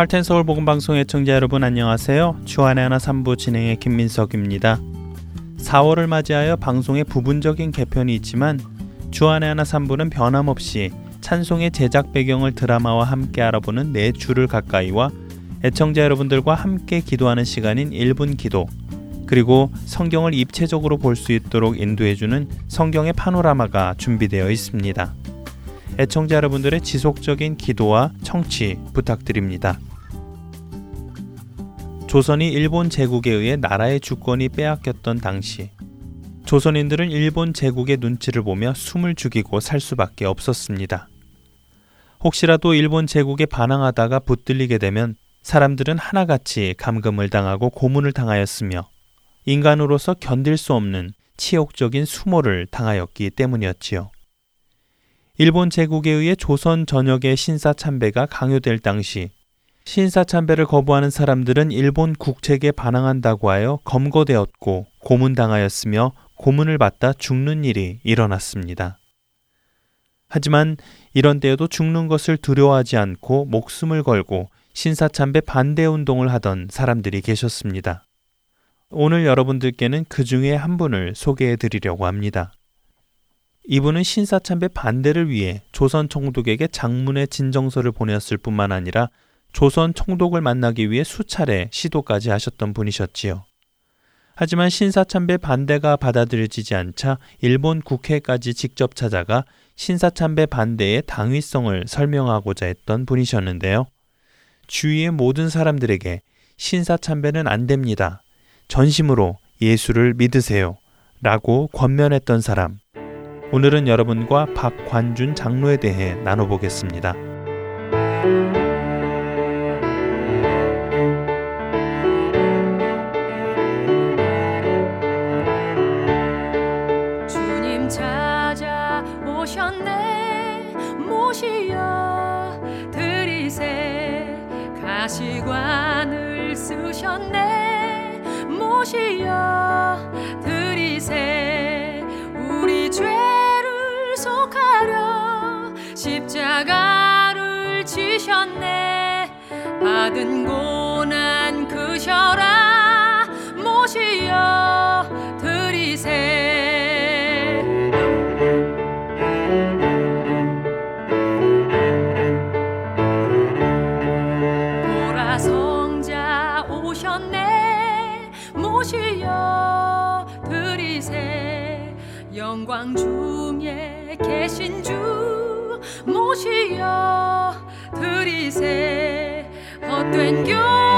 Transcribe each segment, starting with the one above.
할텐 서울 복음 방송의 청자 여러분 안녕하세요. 주안의 하나 3부 진행의 김민석입니다. 4월을 맞이하여 방송의 부분적인 개편이 있지만 주안의 하나 3부는 변함없이 찬송의 제작 배경을 드라마와 함께 알아보는 네 주를 가까이와 애청자 여러분들과 함께 기도하는 시간인 1분 기도 그리고 성경을 입체적으로 볼 수 있도록 인도해주는 성경의 파노라마가 준비되어 있습니다. 애청자 여러분들의 지속적인 기도와 청취 부탁드립니다. 조선이 일본 제국에 의해 나라의 주권이 빼앗겼던 당시 조선인들은 일본 제국의 눈치를 보며 숨을 죽이고 살 수밖에 없었습니다. 혹시라도 일본 제국에 반항하다가 붙들리게 되면 사람들은 하나같이 감금을 당하고 고문을 당하였으며 인간으로서 견딜 수 없는 치욕적인 수모를 당하였기 때문이었지요. 일본 제국에 의해 조선 전역의 신사 참배가 강요될 당시 신사 참배를 거부하는 사람들은 일본 국책에 반항한다고 하여 검거되었고 고문당하였으며 고문을 받다 죽는 일이 일어났습니다. 하지만 이런 때에도 죽는 것을 두려워하지 않고 목숨을 걸고 신사참배 반대 운동을 하던 사람들이 계셨습니다. 오늘 여러분들께는 그 중에 한 분을 소개해 드리려고 합니다. 이분은 신사참배 반대를 위해 조선 총독에게 장문의 진정서를 보냈을 뿐만 아니라 조선 총독을 만나기 위해 수차례 시도까지 하셨던 분이셨지요. 하지만 신사참배 반대가 받아들여지지 않자 일본 국회까지 직접 찾아가 신사참배 반대의 당위성을 설명하고자 했던 분이셨는데요. 주위의 모든 사람들에게 신사참배는 안 됩니다. 전심으로 예수를 믿으세요. 라고 권면했던 사람. 오늘은 여러분과 박관준 장로에 대해 나눠보겠습니다. 모시여? 들이세. 우리 죄를 속하려 십자가를 지셨네. 받은 고난 그셔라. 모시여? 들이세 영광 중에 계신 주 모시여 드리세. 헛된 교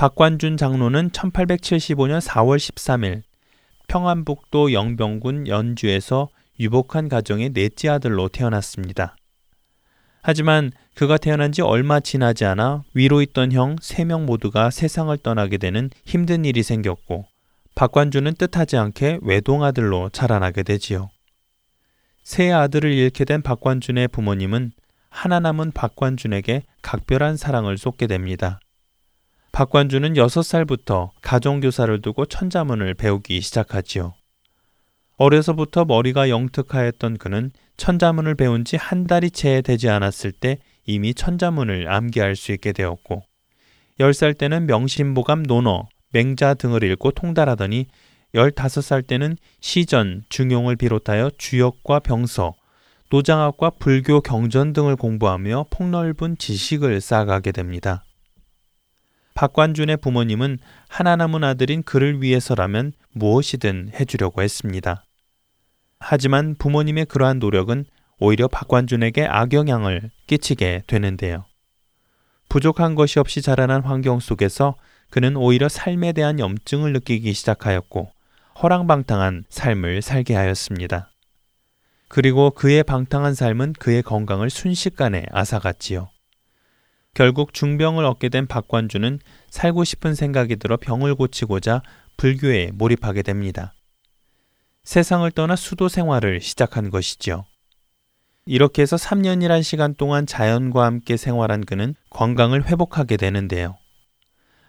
박관준 장로는 1875년 4월 13일 평안북도 영병군 연주에서 유복한 가정의 넷째 아들로 태어났습니다. 하지만 그가 태어난 지 얼마 지나지 않아 위로 있던 형 3명 모두가 세상을 떠나게 되는 힘든 일이 생겼고 박관주는 뜻하지 않게 외동아들로 자라나게 되지요. 세 아들을 잃게 된 박관준의 부모님은 하나 남은 박관준에게 각별한 사랑을 쏟게 됩니다. 박관준은 6살부터 가정교사를 두고 천자문을 배우기 시작하지요. 어려서부터 머리가 영특하였던 그는 천자문을 배운 지 한 달이 채 되지 않았을 때 이미 천자문을 암기할 수 있게 되었고, 10살 때는 명심보감 논어, 맹자 등을 읽고 통달하더니 15살 때는 시전, 중용을 비롯하여 주역과 병서, 노장학과 불교 경전 등을 공부하며 폭넓은 지식을 쌓아가게 됩니다. 박관준의 부모님은 하나 남은 아들인 그를 위해서라면 무엇이든 해주려고 했습니다. 하지만 부모님의 그러한 노력은 오히려 박관준에게 악영향을 끼치게 되는데요. 부족한 것이 없이 자라난 환경 속에서 그는 오히려 삶에 대한 염증을 느끼기 시작하였고 허랑방탕한 삶을 살게 하였습니다. 그리고 그의 방탕한 삶은 그의 건강을 순식간에 앗아갔지요. 결국 중병을 얻게 된 박관주는 살고 싶은 생각이 들어 병을 고치고자 불교에 몰입하게 됩니다. 세상을 떠나 수도 생활을 시작한 것이지요. 이렇게 해서 3년이란 시간 동안 자연과 함께 생활한 그는 건강을 회복하게 되는데요.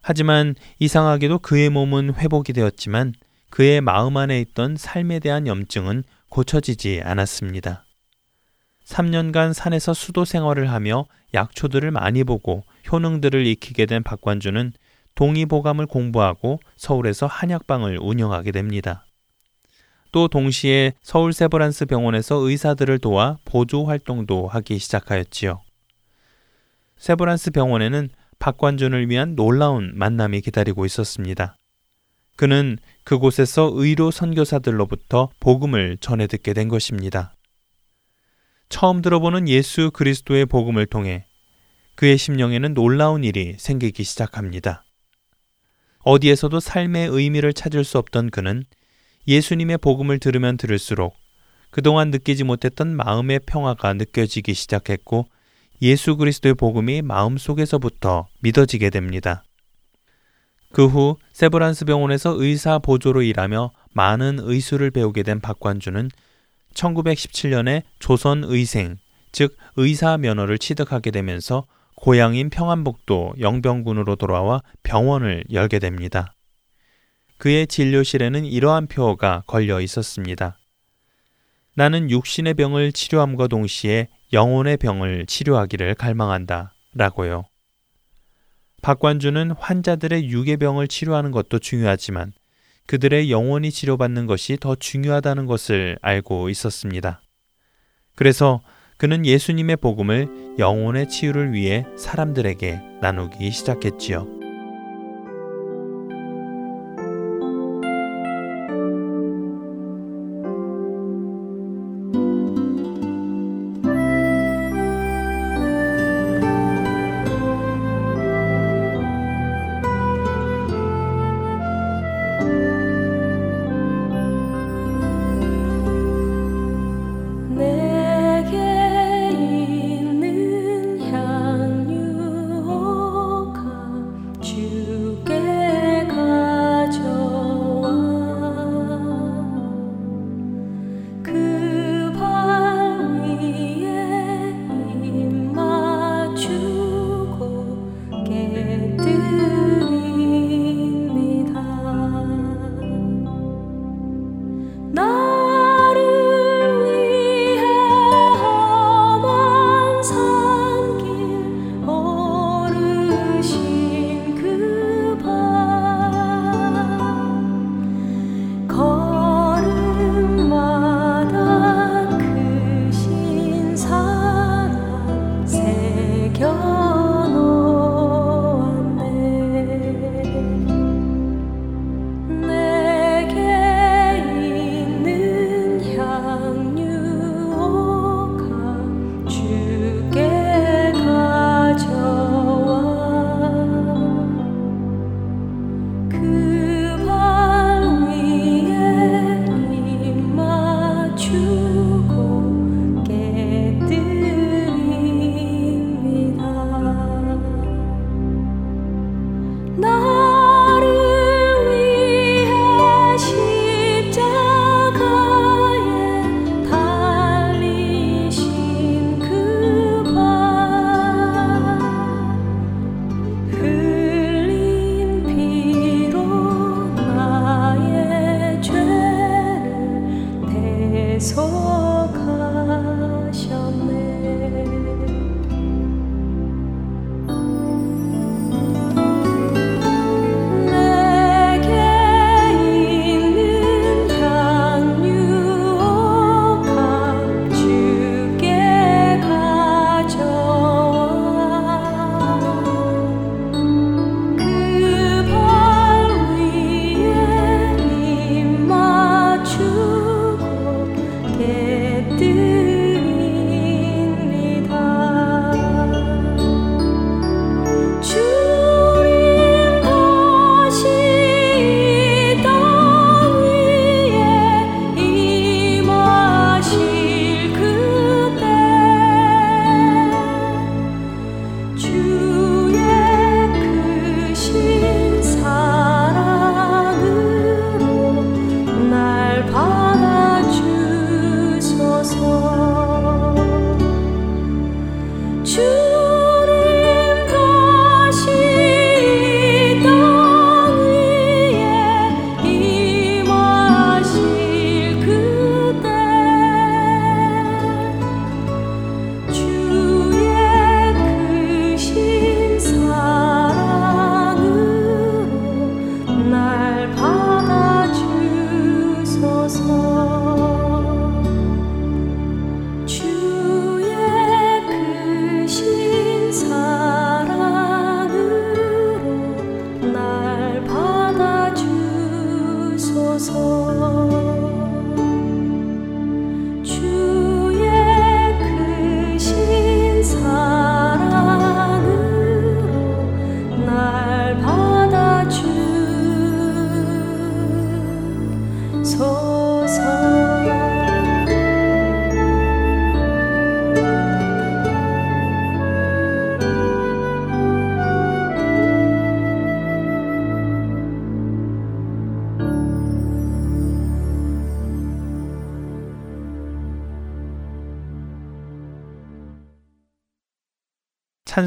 하지만 이상하게도 그의 몸은 회복이 되었지만 그의 마음 안에 있던 삶에 대한 염증은 고쳐지지 않았습니다. 3년간 산에서 수도 생활을 하며 약초들을 많이 보고 효능들을 익히게 된 박관주는 동의보감을 공부하고 서울에서 한약방을 운영하게 됩니다. 또 동시에 서울 세브란스 병원에서 의사들을 도와 보조 활동도 하기 시작하였지요. 세브란스 병원에는 박관준을 위한 놀라운 만남이 기다리고 있었습니다. 그는 그곳에서 의로 선교사들로부터 복음을 전해 듣게 된 것입니다. 처음 들어보는 예수 그리스도의 복음을 통해 그의 심령에는 놀라운 일이 생기기 시작합니다. 어디에서도 삶의 의미를 찾을 수 없던 그는 예수님의 복음을 들으면 들을수록 그동안 느끼지 못했던 마음의 평화가 느껴지기 시작했고 예수 그리스도의 복음이 마음속에서부터 믿어지게 됩니다. 그 후 세브란스 병원에서 의사 보조로 일하며 많은 의술을 배우게 된 박관주는 1917년에 조선 의생, 즉 의사 면허를 취득하게 되면서 고향인 평안북도 영병군으로 돌아와 병원을 열게 됩니다. 그의 진료실에는 이러한 표어가 걸려 있었습니다. 나는 육신의 병을 치료함과 동시에 영혼의 병을 치료하기를 갈망한다. 라고요. 박관주는 환자들의 유괴병을 치료하는 것도 중요하지만 그들의 영혼이 치료받는 것이 더 중요하다는 것을 알고 있었습니다. 그래서 그는 예수님의 복음을 영혼의 치유를 위해 사람들에게 나누기 시작했지요.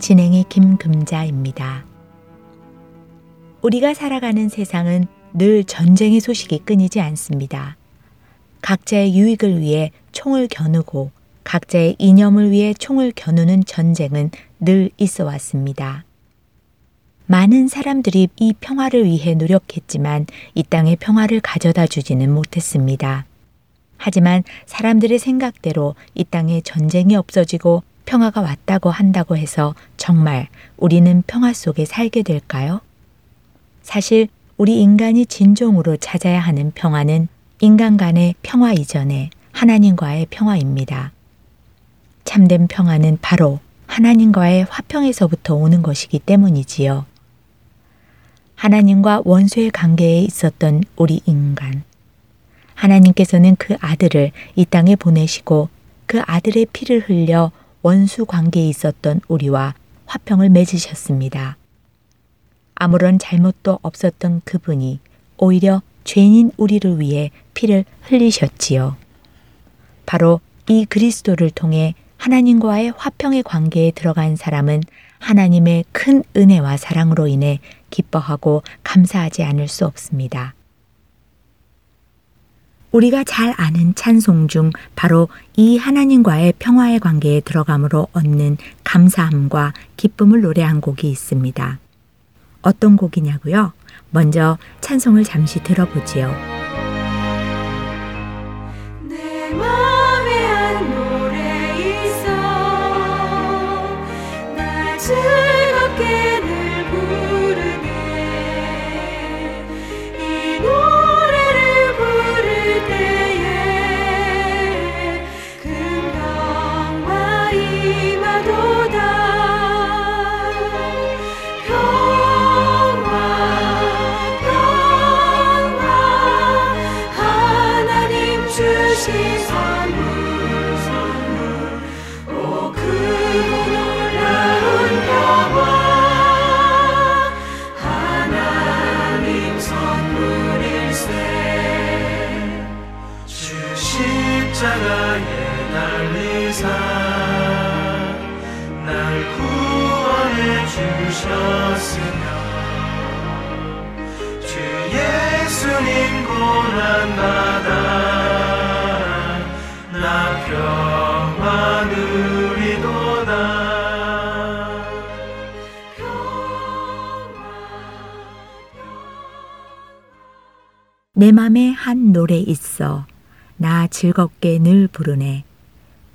진행의 김금자입니다. 우리가 살아가는 세상은 늘 전쟁의 소식이 끊이지 않습니다. 각자의 유익을 위해 총을 겨누고 각자의 이념을 위해 총을 겨누는 전쟁은 늘 있어 왔습니다. 많은 사람들이 이 평화를 위해 노력했지만 이 땅의 평화를 가져다 주지는 못했습니다. 하지만 사람들의 생각대로 이 땅에 전쟁이 없어지고 평화가 왔다고 한다고 해서 정말 우리는 평화 속에 살게 될까요? 사실 우리 인간이 진정으로 찾아야 하는 평화는 인간 간의 평화 이전에 하나님과의 평화입니다. 참된 평화는 바로 하나님과의 화평에서부터 오는 것이기 때문이지요. 하나님과 원수의 관계에 있었던 우리 인간. 하나님께서는 그 아들을 이 땅에 보내시고 그 아들의 피를 흘려 원수 관계에 있었던 우리와 화평을 맺으셨습니다. 아무런 잘못도 없었던 그분이 오히려 죄인인 우리를 위해 피를 흘리셨지요. 바로 이 그리스도를 통해 하나님과의 화평의 관계에 들어간 사람은 하나님의 큰 은혜와 사랑으로 인해 기뻐하고 감사하지 않을 수 없습니다. 우리가 잘 아는 찬송 중 바로 이 하나님과의 평화의 관계에 들어감으로 얻는 감사함과 기쁨을 노래한 곡이 있습니다. 어떤 곡이냐고요? 먼저 찬송을 잠시 들어보지요. 내 맘에 한 노래 있어 나 즐겁게 늘 부르네.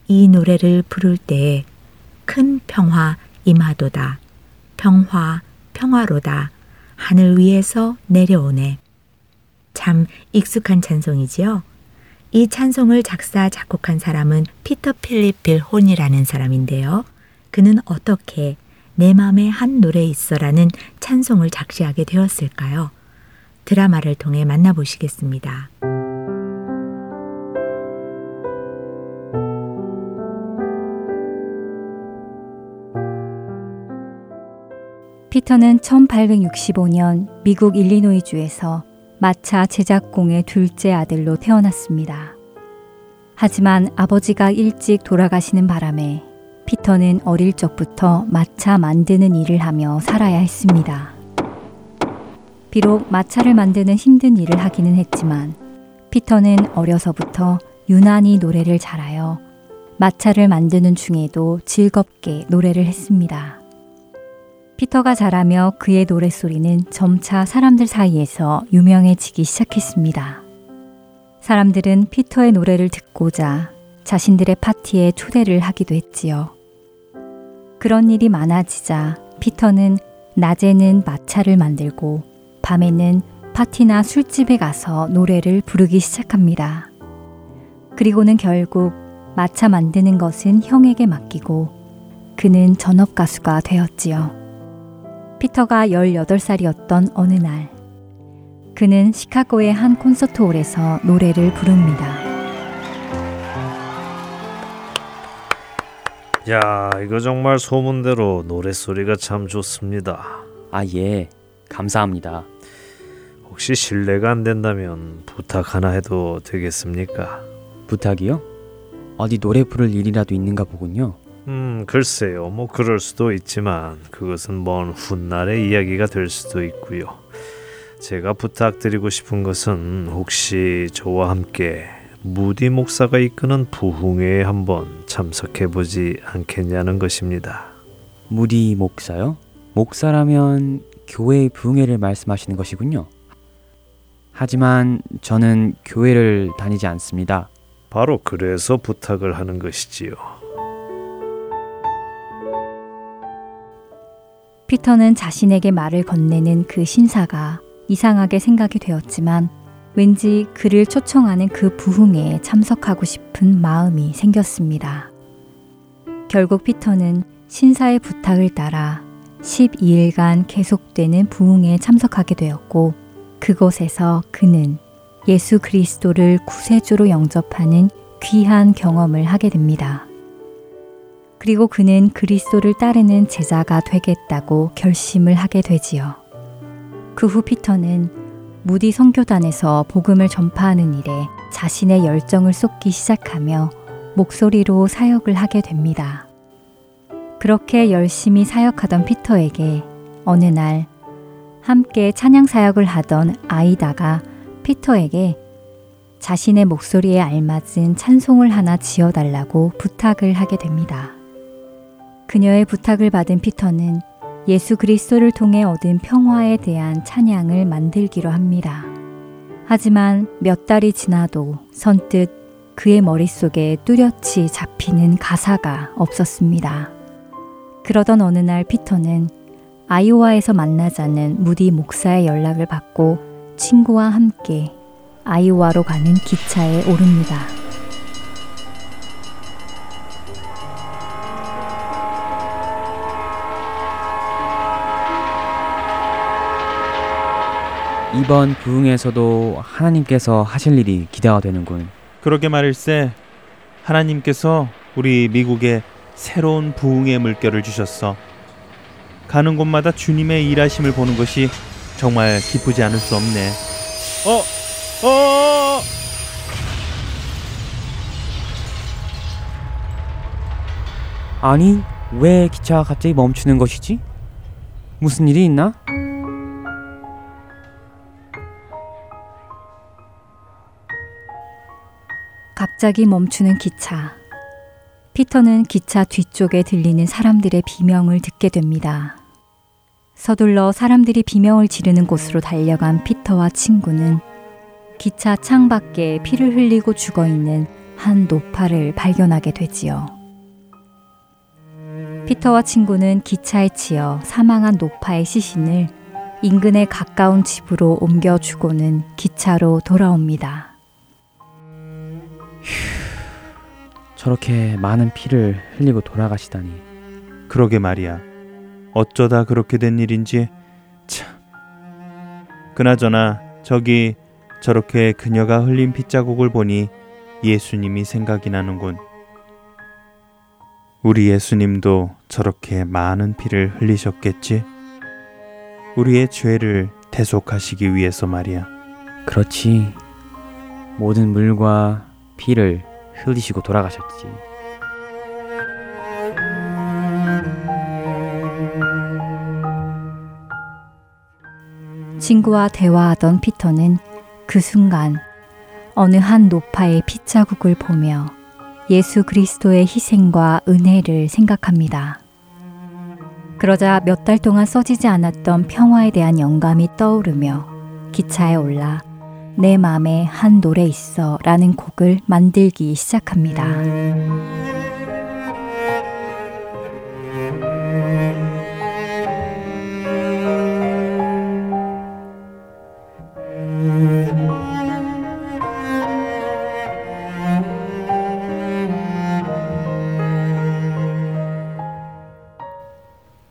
이 노래를 부를 때에 큰 평화 임하도다. 평화 평화로다. 하늘 위에서 내려오네. 참 익숙한 찬송이지요. 이 찬송을 작사 작곡한 사람은 피터 필립 빌 혼이라는 사람인데요. 그는 어떻게 내 맘에 한 노래 있어라는 찬송을 작시하게 되었을까요? 드라마를 통해 만나보시겠습니다. 피터는 1865년 미국 일리노이주에서 마차 제작공의 둘째 아들로 태어났습니다. 하지만 아버지가 일찍 돌아가시는 바람에 피터는 어릴 적부터 마차 만드는 일을 하며 살아야 했습니다. 비록 마차를 만드는 힘든 일을 하기는 했지만 피터는 어려서부터 유난히 노래를 잘하여 마차를 만드는 중에도 즐겁게 노래를 했습니다. 피터가 자라며 그의 노랫소리는 점차 사람들 사이에서 유명해지기 시작했습니다. 사람들은 피터의 노래를 듣고자 자신들의 파티에 초대를 하기도 했지요. 그런 일이 많아지자 피터는 낮에는 마차를 만들고 밤에는 파티나 술집에 가서 노래를 부르기 시작합니다. 그리고는 결국 마차 만드는 것은 형에게 맡기고 그는 전업 가수가 되었지요. 피터가 18살이었던 어느 날, 그는 시카고의 한 콘서트홀에서 노래를 부릅니다. 야, 이거 정말 소문대로 노랫소리가 참 좋습니다. 아, 예. 감사합니다. 혹시 실례가 안 된다면 부탁 하나 해도 되겠습니까? 부탁이요? 어디 노래 부를 일이라도 있는가 보군요. 음, 글쎄요. 뭐 그럴 수도 있지만 그것은 먼 훗날의 이야기가 될 수도 있고요. 제가 부탁드리고 싶은 것은 혹시 저와 함께 무디 목사가 이끄는 부흥회에 한번 참석해 보지 않겠냐는 것입니다. 무디 목사요? 목사라면 교회의 부흥회를 말씀하시는 것이군요. 하지만 저는 교회를 다니지 않습니다. 바로 그래서 부탁을 하는 것이지요. 피터는 자신에게 말을 건네는 그 신사가 이상하게 생각이 되었지만 왠지 그를 초청하는 그 부흥회에 참석하고 싶은 마음이 생겼습니다. 결국 피터는 신사의 부탁을 따라 12일간 계속되는 부흥회에 참석하게 되었고 그곳에서 그는 예수 그리스도를 구세주로 영접하는 귀한 경험을 하게 됩니다. 그리고 그는 그리스도를 따르는 제자가 되겠다고 결심을 하게 되지요. 그 후 피터는 무디 선교단에서 복음을 전파하는 일에 자신의 열정을 쏟기 시작하며 목소리로 사역을 하게 됩니다. 그렇게 열심히 사역하던 피터에게 어느 날 함께 찬양 사역을 하던 아이다가 피터에게 자신의 목소리에 알맞은 찬송을 하나 지어달라고 부탁을 하게 됩니다. 그녀의 부탁을 받은 피터는 예수 그리스도를 통해 얻은 평화에 대한 찬양을 만들기로 합니다. 하지만 몇 달이 지나도 선뜻 그의 머릿속에 뚜렷이 잡히는 가사가 없었습니다. 그러던 어느 날 피터는 아이오와에서 만나자는 무디 목사의 연락을 받고 친구와 함께 아이오와로 가는 기차에 오릅니다. 이번 부흥에서도 하나님께서 하실 일이 기대가 되는군. 그러게 말일세 하나님께서 우리 미국에 새로운 부흥의 물결을 주셨어. 가는 곳마다 주님의 일하심을 보는 것이 정말 기쁘지 않을 수 없네. 어, 어, 어. 아니 왜 기차가 갑자기 멈추는 것이지? 무슨 일이 있나? 갑자기 멈추는 기차. 피터는 기차 뒤쪽에 들리는 사람들의 비명을 듣게 됩니다. 서둘러 사람들이 비명을 지르는 곳으로 달려간 피터와 친구는 기차 창 밖에 피를 흘리고 죽어 있는 한 노파를 발견하게 되지요. 피터와 친구는 기차에 치여 사망한 노파의 시신을 인근에 가까운 집으로 옮겨주고는 기차로 돌아옵니다. 저렇게 많은 피를 흘리고 돌아가시다니. 그러게 말이야. 어쩌다 그렇게 된 일인지 참. 그나저나 저기 저렇게 그녀가 흘린 핏자국을 보니 예수님이 생각이 나는군. 우리 예수님도 저렇게 많은 피를 흘리셨겠지? 우리의 죄를 대속하시기 위해서 말이야. 그렇지. 모든 물과 피를 흘리시고 돌아가셨지. 친구와 대화하던 피터는 그 순간 어느 한 노파의 핏자국을 보며 예수 그리스도의 희생과 은혜를 생각합니다. 그러자 몇 달 동안 써지지 않았던 평화에 대한 영감이 떠오르며 기차에 올라 내 맘에 한 노래 있어 라는 곡을 만들기 시작합니다.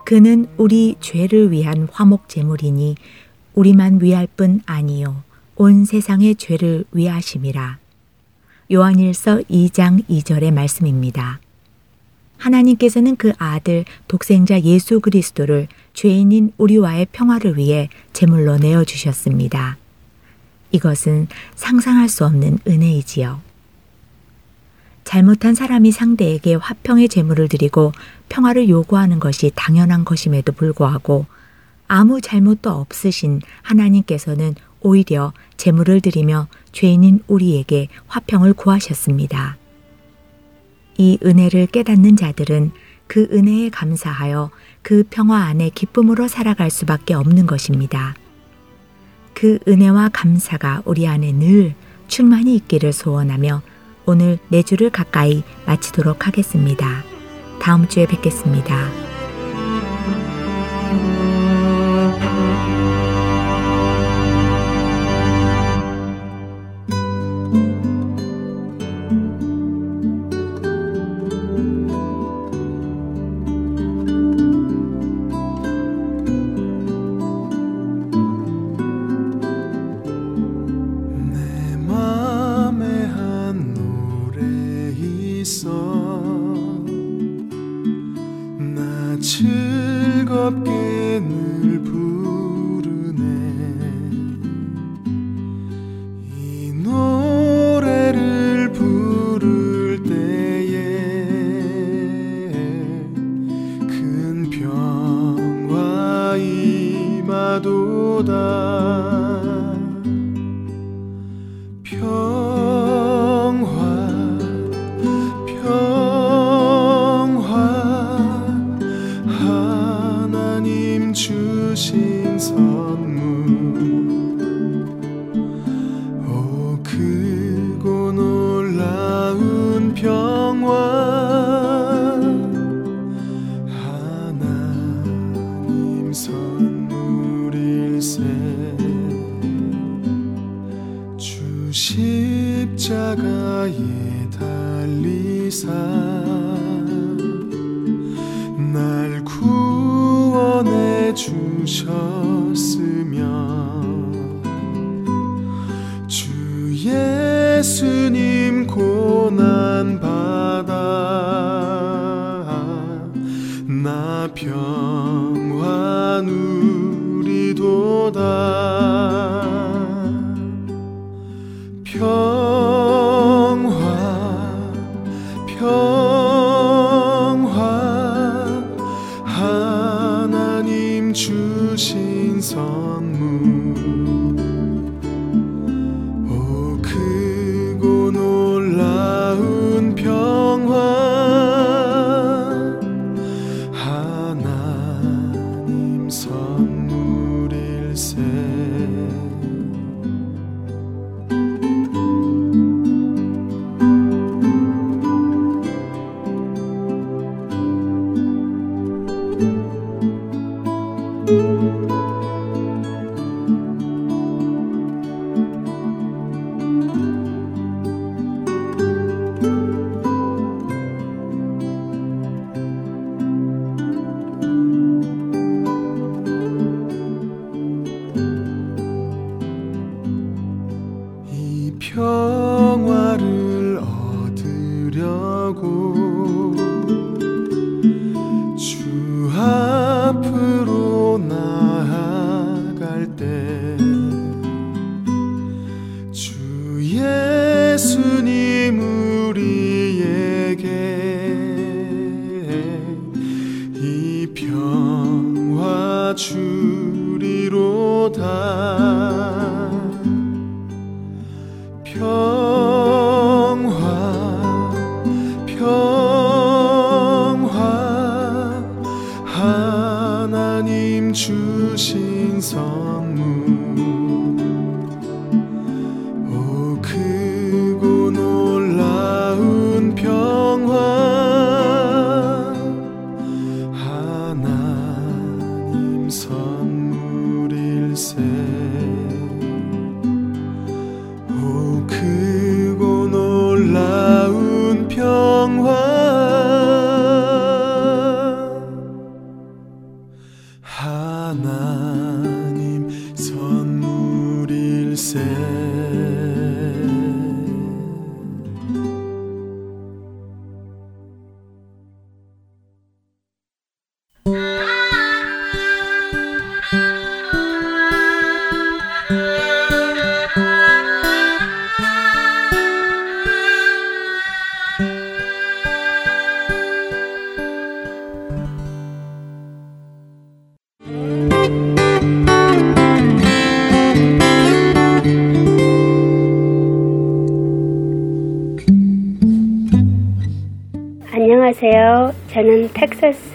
그는 우리 죄를 위한 화목 제물이니 우리만 위할 뿐 아니요 온 세상의 죄를 위하심이라. 요한일서 2장 2절의 말씀입니다. 하나님께서는 그 아들 독생자 예수 그리스도를 죄인인 우리와의 평화를 위해 제물로 내어 주셨습니다. 이것은 상상할 수 없는 은혜이지요. 잘못한 사람이 상대에게 화평의 제물을 드리고 평화를 요구하는 것이 당연한 것임에도 불구하고 아무 잘못도 없으신 하나님께서는 오히려 제물을 드리며 죄인인 우리에게 화평을 구하셨습니다. 이 은혜를 깨닫는 자들은 그 은혜에 감사하여 그 평화 안에 기쁨으로 살아갈 수밖에 없는 것입니다. 그 은혜와 감사가 우리 안에 늘 충만히 있기를 소원하며 오늘 내 주를 가까이 마치도록 하겠습니다. 다음 주에 뵙겠습니다. 임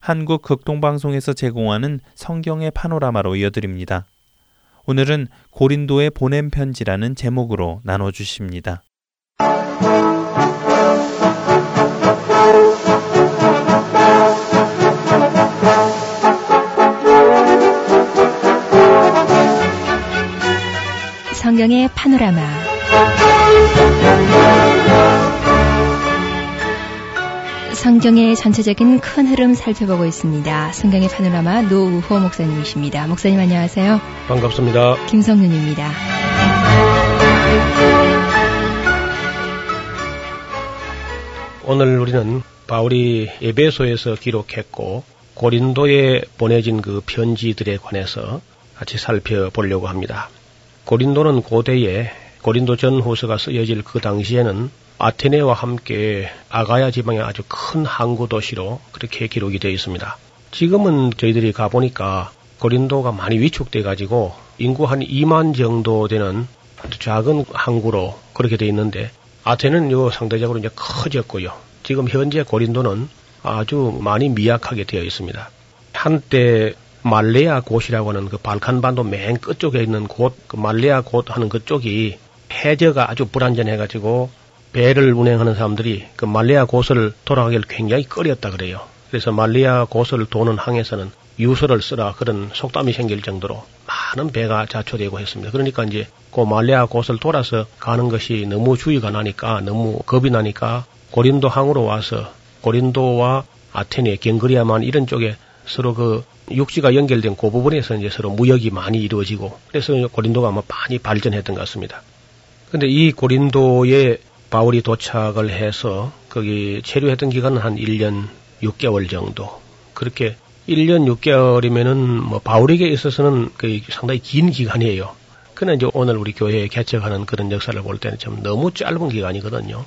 한국 극동방송에서 제공하는 성경의 파노라마로 이어드립니다. 오늘은 고린도의 보냄 편지라는 제목으로 나눠주십니다. 성경의 파노라마. 성경의 전체적인 큰 흐름 살펴보고 있습니다. 성경의 파노라마 노우호 목사님이십니다. 목사님 안녕하세요. 반갑습니다. 김성윤입니다. 오늘 우리는 바울이 에베소에서 기록했고 고린도에 보내진 그 편지들에 관해서 같이 살펴보려고 합니다. 고린도는 고대에 고린도 전후서가 쓰여질 그 당시에는 아테네와 함께 아가야 지방의 아주 큰 항구 도시로 그렇게 기록이 되어 있습니다. 지금은 저희들이 가보니까 고린도가 많이 위축돼 가지고 인구 한 2만 정도 되는 작은 항구로 그렇게 되어 있는데 아테네는 요 상대적으로 이제 커졌고요. 지금 현재 고린도는 아주 많이 미약하게 되어 있습니다. 한때 말레아 곳이라고 하는 그 발칸반도 맨 끝쪽에 있는 곳, 그 말레아 곳 하는 그쪽이 해저가 아주 불안전해가지고 배를 운행하는 사람들이 그 말레아 곳을 돌아가기를 굉장히 꺼렸다 그래요. 그래서 말레아 곳을 도는 항에서는 유서를 쓰라 그런 속담이 생길 정도로 많은 배가 자초되고 했습니다. 그러니까 이제 그 말레아 곳을 돌아서 가는 것이 너무 주의가 나니까 너무 겁이 나니까 고린도 항으로 와서 고린도와 아테네, 갱그리아만 이런 쪽에 서로 그 육지가 연결된 그 부분에서 이제 서로 무역이 많이 이루어지고 그래서 고린도가 뭐 많이 발전했던 것 같습니다. 근데 이 고린도에 바울이 도착을 해서 거기 체류했던 기간은 한 1년 6개월 정도. 그렇게 1년 6개월이면은 뭐 바울에게 있어서는 그 상당히 긴 기간이에요. 그러나 이제 오늘 우리 교회에 개척하는 그런 역사를 볼 때는 좀 너무 짧은 기간이거든요.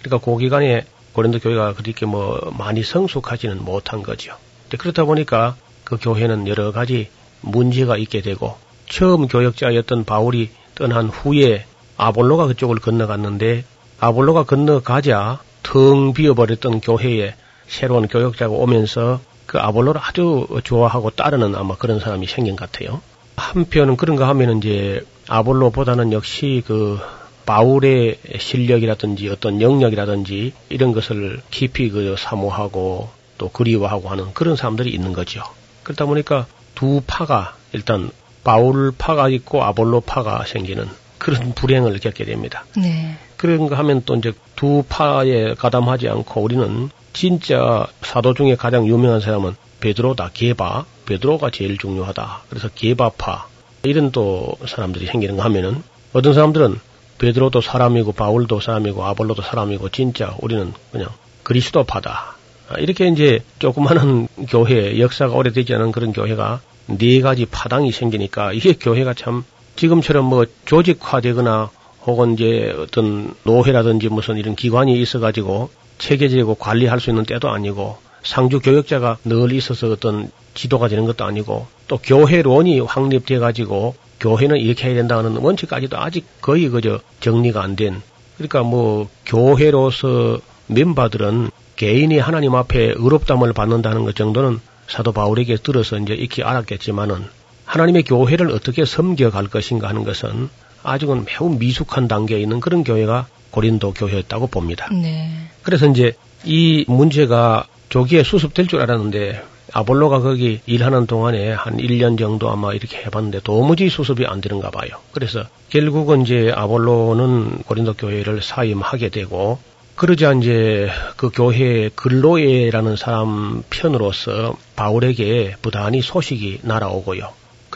그러니까 그 기간에 고린도 교회가 그렇게 뭐 많이 성숙하지는 못한 거죠. 그렇다 보니까 그 교회는 여러 가지 문제가 있게 되고 처음 교역자였던 바울이 떠난 후에 아볼로가 그쪽을 건너갔는데 아볼로가 건너가자 텅 비어버렸던 교회에 새로운 교역자가 오면서 그 아볼로를 아주 좋아하고 따르는 아마 그런 사람이 생긴 것 같아요. 한편은 그런가 하면은 이제 아볼로보다는 역시 그 바울의 실력이라든지 어떤 영역이라든지 이런 것을 깊이 그 사모하고 또 그리워하고 하는 그런 사람들이 있는 거죠. 그러다 보니까 두 파가 일단 바울 파가 있고 아볼로 파가 생기는 그런 불행을 겪게 됩니다. 네. 그런가 하면 또 이제 두 파에 가담하지 않고 우리는 진짜 사도 중에 가장 유명한 사람은 베드로다, 게바. 베드로가 제일 중요하다. 그래서 게바파. 이런 또 사람들이 생기는가 하면은 어떤 사람들은 베드로도 사람이고 바울도 사람이고 아볼로도 사람이고 진짜 우리는 그냥 그리스도파다. 아, 이렇게 이제 조그마한 교회, 역사가 오래되지 않은 그런 교회가 네 가지 파당이 생기니까 이게 교회가 참 지금처럼 뭐 조직화되거나 혹은 이제 어떤 노회라든지 무슨 이런 기관이 있어가지고 체계적이고 관리할 수 있는 때도 아니고 상주 교역자가 늘 있어서 어떤 지도가 되는 것도 아니고 또 교회론이 확립돼 가지고 교회는 이렇게 해야 된다는 원칙까지도 아직 거의 그저 정리가 안 된. 그러니까 뭐 교회로서 멤버들은 개인이 하나님 앞에 의롭담을 받는다는 것 정도는 사도 바울에게 들어서 이제 익히 알았겠지만은 하나님의 교회를 어떻게 섬겨갈 것인가 하는 것은 아직은 매우 미숙한 단계에 있는 그런 교회가 고린도 교회였다고 봅니다. 네. 그래서 이제 이 문제가 조기에 수습될 줄 알았는데 아볼로가 거기 일하는 동안에 한 1년 정도 아마 이렇게 해봤는데 도무지 수습이 안 되는가 봐요. 그래서 결국은 이제 아볼로는 고린도 교회를 사임하게 되고 그러자 이제 그 교회 근로에라는 사람 편으로서 바울에게 부단히 소식이 날아오고요.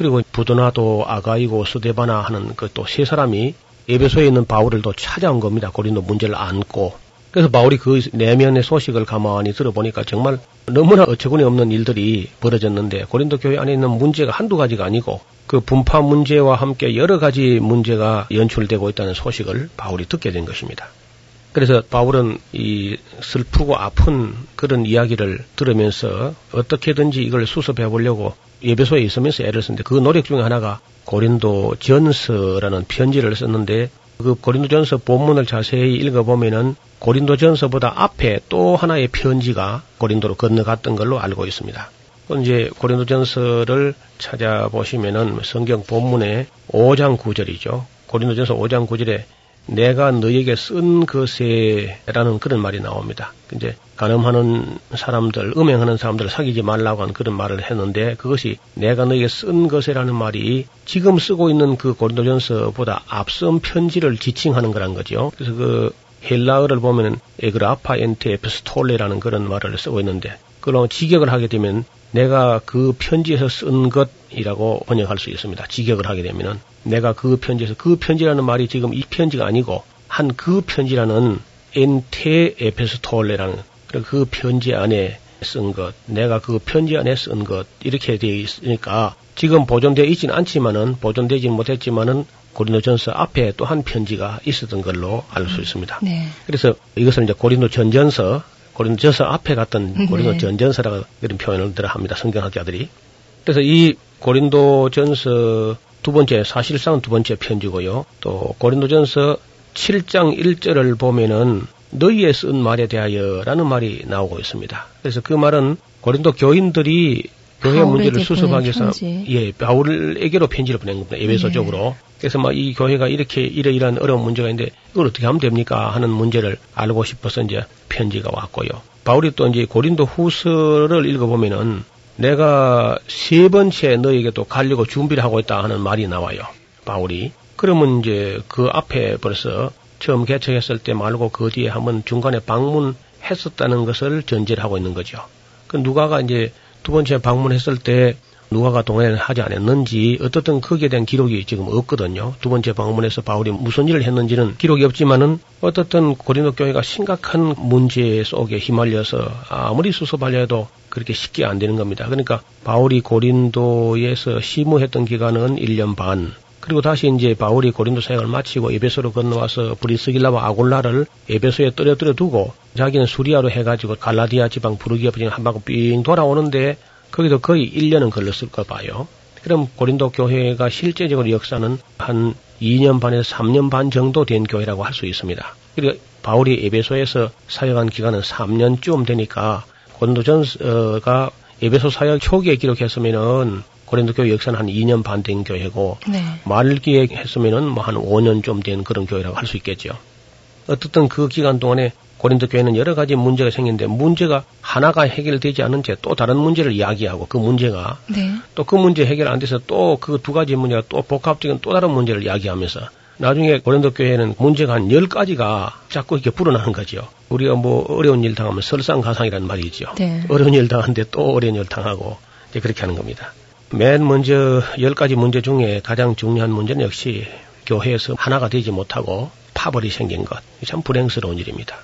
그리고 부도나도 아가이고 스데바나 하는 그 또 세 사람이 에베소에 있는 바울을 또 찾아온 겁니다. 고린도 문제를 안고. 그래서 바울이 그 내면의 소식을 가만히 들어보니까 정말 너무나 어처구니 없는 일들이 벌어졌는데 고린도 교회 안에 있는 문제가 한두 가지가 아니고 그 분파 문제와 함께 여러 가지 문제가 연출되고 있다는 소식을 바울이 듣게 된 것입니다. 그래서 바울은 이 슬프고 아픈 그런 이야기를 들으면서 어떻게든지 이걸 수습해 보려고 예배소에 있으면서 애를 썼는데 그 노력 중에 하나가 고린도 전서라는 편지를 썼는데 그 고린도 전서 본문을 자세히 읽어보면은 고린도 전서보다 앞에 또 하나의 편지가 고린도로 건너갔던 걸로 알고 있습니다. 이제 고린도 전서를 찾아보시면은 성경 본문에 5장 9절이죠. 고린도 전서 5장 9절에 내가 너에게 쓴 것에라는 그런 말이 나옵니다. 이제 간음하는 사람들, 음행하는 사람들 사귀지 말라고 하는 그런 말을 했는데 그것이 내가 너에게 쓴 것이라는 말이 지금 쓰고 있는 그 고린도전서보다 앞선 편지를 지칭하는 거란 거죠. 그래서 그 헬라어를 보면은 에그라파 엔테 에피스톨레라는 그런 말을 쓰고 있는데 그럼 직역을 하게 되면 내가 그 편지에서 쓴 것이라고 번역할 수 있습니다. 직역을 하게 되면은 내가 그 편지에서 그 편지라는 말이 지금 이 편지가 아니고 한 그 편지라는 엔테 에페스톨레라는 그 편지 안에 쓴 것, 내가 그 편지 안에 쓴 것 이렇게 되어 있으니까 지금 보존되어 있지는 않지만은 보존되지 못했지만은 고린도전서 앞에 또 한 편지가 있었던 걸로 알 수 있습니다. 네. 그래서 이것을 이제 고린도 전전서, 고린도전서 앞에 갔던 고린도 네. 전전서라고 이런 표현을 들어 합니다. 성경학자들이. 그래서 이 고린도전서 두 번째 사실상 두 번째 편지고요. 또 고린도전서 7장 1절을 보면은 너희에 쓴 말에 대하여라는 말이 나오고 있습니다. 그래서 그 말은 고린도 교인들이 교회 바울에게 문제를 수습하기 위해서 편지. 예 바울에게로 편지를 보낸 겁니다. 에베소 네. 쪽으로. 그래서 막 이 교회가 이렇게 이러이러한 어려운 문제가 있는데 이걸 어떻게 하면 됩니까 하는 문제를 알고 싶어서 이제 편지가 왔고요. 바울이 또 이제 고린도 후서를 읽어보면은 내가 세 번째 너에게 또 가려고 준비를 하고 있다 하는 말이 나와요. 바울이. 그러면 이제 그 앞에 벌써 처음 개척했을 때 말고 그 뒤에 한번 중간에 방문했었다는 것을 전제를 하고 있는 거죠. 그 누가가 이제 두 번째 방문했을 때 누가가 동행을 하지 않았는지 어떻든 거기에 대한 기록이 지금 없거든요. 두 번째 방문해서 바울이 무슨 일을 했는지는 기록이 없지만은 어떻든 고린도 교회가 심각한 문제 속에 휘말려서 아무리 수습하려 해도 그렇게 쉽게 안 되는 겁니다. 그러니까 바울이 고린도에서 시무했던 기간은 1년 반. 그리고 다시 이제 바울이 고린도 사역을 마치고 에베소로 건너와서 브리스길라와 아골라를 에베소에 떨어뜨려 두고 자기는 수리아로 해가지고 갈라디아 지방 부르기아 지방 한 바퀴 삥 돌아오는데 거기도 거의 1년은 걸렸을 거 봐요. 그럼 고린도 교회가 실제적으로 역사는 한 2년 반에서 3년 반 정도 된 교회라고 할 수 있습니다. 그리고 바울이 에베소에서 사역한 기간은 3년쯤 되니까 고린도전서가 에베소 사역 초기에 기록했으면은 고린도 교회 역사는 한 2년 반 된 교회고 네. 말기에 했으면은 뭐 한 5년 좀 된 그런 교회라고 할 수 있겠죠. 어떻든 그 기간 동안에 고린도 교회는 여러 가지 문제가 생겼는데 문제가 하나가 해결되지 않은 채 또 다른 문제를 이야기하고 그 문제가 네. 또그 문제 해결 안 돼서 또 그 두 가지 문제가 또 복합적인 또 다른 문제를 이야기하면서 나중에 고린도 교회는 문제가 한 열가지가 자꾸 이렇게 불어나는 거죠. 우리가 뭐 어려운 일 당하면 설상가상이라는 말이 있죠. 네. 어려운 일 당하는데 또 어려운 일 당하고 이제 그렇게 하는 겁니다. 맨 먼저 열 가지 문제 중에 가장 중요한 문제는 역시 교회에서 하나가 되지 못하고 파벌이 생긴 것. 이참 불행스러운 일입니다.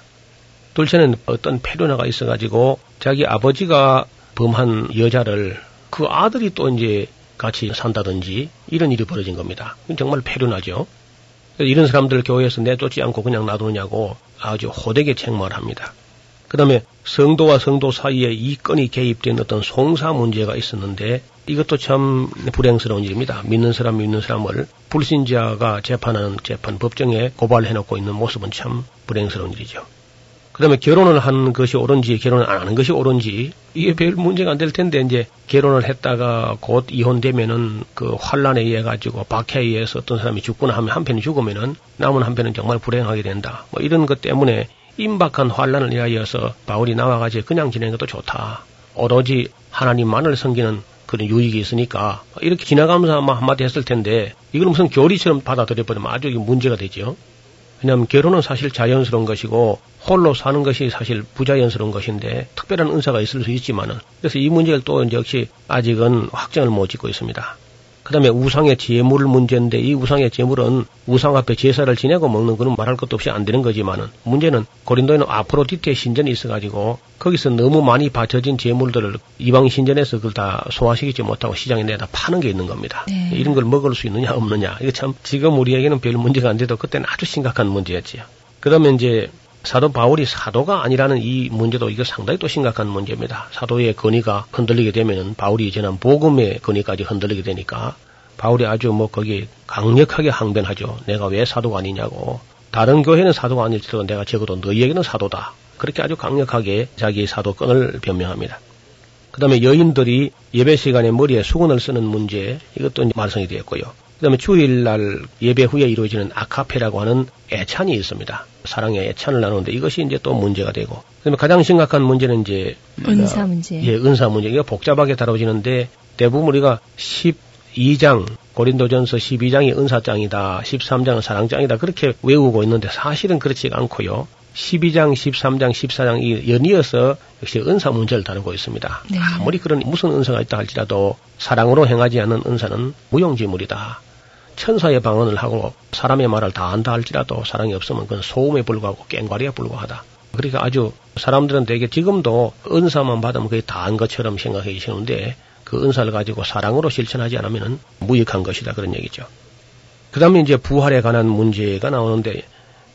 둘째는 어떤 페르나가 있어가지고 자기 아버지가 범한 여자를 그 아들이 또 이제 같이 산다든지 이런 일이 벌어진 겁니다. 정말 페르나죠. 이런 사람들 교회에서 내쫓지 않고 그냥 놔두느냐고 아주 호되게 책망을 합니다. 그 다음에 성도와 성도 사이에 이 건이 개입된 어떤 송사 문제가 있었는데 이것도 참 불행스러운 일입니다. 믿는 사람 믿는 사람을 불신자가 재판하는 재판 법정에 고발해놓고 있는 모습은 참 불행스러운 일이죠. 그 다음에 결혼을 한 것이 옳은지 결혼을 안 하는 것이 옳은지 이게 별 문제가 안 될 텐데 이제 결혼을 했다가 곧 이혼되면은 그 환란에 의해 가지고 박해에 의해서 어떤 사람이 죽거나 하면 한편이 죽으면은 남은 한편은 정말 불행하게 된다. 뭐 이런 것 때문에 임박한 환란을 위하여서 바울이 나와가지고 그냥 지내는 것도 좋다. 오로지 하나님만을 섬기는 그런 유익이 있으니까 이렇게 지나가면서 아마 한마디 했을 텐데 이걸 무슨 교리처럼 받아들여 버리면 아주 문제가 되죠. 왜냐하면 결혼은 사실 자연스러운 것이고 홀로 사는 것이 사실 부자연스러운 것인데 특별한 은사가 있을 수 있지만은 그래서 이 문제를 또 역시 아직은 확정을 못 짓고 있습니다. 그 다음에 우상의 제물 문제인데 이 우상의 제물은 우상 앞에 제사를 지내고 먹는 거는 말할 것도 없이 안 되는 거지만은 문제는 고린도에는 아프로디테 신전이 있어가지고 거기서 너무 많이 바쳐진 제물들을 이방 신전에서 그걸 다 소화시키지 못하고 시장에 내다 파는 게 있는 겁니다. 네. 이런 걸 먹을 수 있느냐 없느냐 이거 참 지금 우리에게는 별 문제가 안 돼도 그때는 아주 심각한 문제였지요. 그러면 이제 사도 바울이 사도가 아니라는 이 문제도 이거 상당히 또 심각한 문제입니다. 사도의 권위가 흔들리게 되면은 바울이 전한 복음의 권위까지 흔들리게 되니까 바울이 아주 뭐 거기 강력하게 항변하죠. 내가 왜 사도가 아니냐고. 다른 교회는 사도가 아닐지라도 내가 적어도 너희에게는 사도다. 그렇게 아주 강력하게 자기 사도권을 변명합니다. 그 다음에 여인들이 예배 시간에 머리에 수건을 쓰는 문제 이것도 말썽이 되었고요. 그 다음에 주일날 예배 후에 이루어지는 아카페라고 하는 애찬이 있습니다. 사랑의 애찬을 나누는데 이것이 이제 또 문제가 되고. 그 다음에 가장 심각한 문제는 이제 은사 문제. 예, 은사 문제. 이거 복잡하게 다뤄지는데 대부분 우리가 12장, 고린도전서 12장이 은사장이다, 13장은 사랑장이다, 그렇게 외우고 있는데 사실은 그렇지 않고요. 12장, 13장, 14장 이 연이어서 역시 은사 문제를 다루고 있습니다. 네. 아무리 그런 무슨 은사가 있다 할지라도 사랑으로 행하지 않는 은사는 무용지물이다. 천사의 방언을 하고 사람의 말을 다 한다 할지라도 사랑이 없으면 그건 소음에 불과하고 깽과리에 불과하다. 그러니까 아주 사람들은 되게 지금도 은사만 받으면 거의 다 한 것처럼 생각해 계시는데 그 은사를 가지고 사랑으로 실천하지 않으면 무익한 것이다 그런 얘기죠. 그 다음에 이제 부활에 관한 문제가 나오는데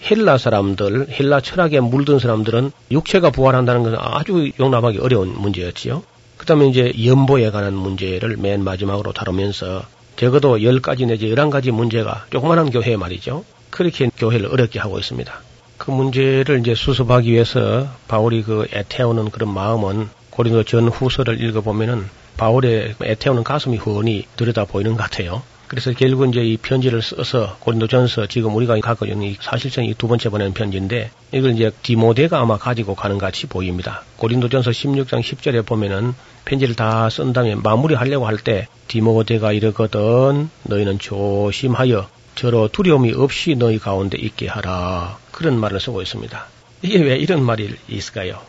헬라 사람들, 헬라 철학에 물든 사람들은 육체가 부활한다는 것은 아주 용납하기 어려운 문제였지요. 그 다음에 이제 연보에 관한 문제를 맨 마지막으로 다루면서 적어도 10가지 내지 11가지 문제가 조그만한 교회 말이죠. 그렇게 교회를 어렵게 하고 있습니다. 그 문제를 이제 수습하기 위해서 바울이 그 애태우는 그런 마음은 고린도 전 후서를 읽어보면은 바울의 애태우는 가슴이 훤히 들여다 보이는 것 같아요. 그래서 결국 이제 이 편지를 써서 고린도전서 지금 우리가 갖고 있는 이 사실상 이 두 번째 보내는 편지인데 이걸 이제 디모데가 아마 가지고 가는 것 같이 보입니다. 고린도전서 16장 10절에 보면은 편지를 다 쓴 다음에 마무리하려고 할 때 디모데가 이르거든 너희는 조심하여 저로 두려움이 없이 너희 가운데 있게 하라 그런 말을 쓰고 있습니다. 이게 왜 이런 말이 있을까요?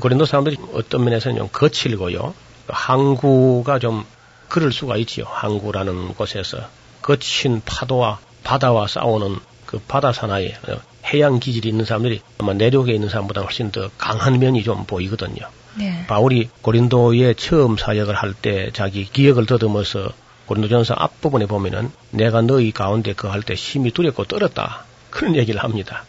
고린도 사람들이 어떤 면에서는 좀 거칠고요. 항구가 좀 그럴 수가 있지요. 항구라는 곳에서 거친 파도와 바다와 싸우는 그 바다 사나이 해양 기질이 있는 사람들이 아마 내륙에 있는 사람보다 훨씬 더 강한 면이 좀 보이거든요. 네. 바울이 고린도에 처음 사역을 할 때 자기 기억을 더듬어서 고린도전서 앞부분에 보면은 내가 너희 가운데 그 할때 심히 두렵고 떨었다 그런 얘기를 합니다.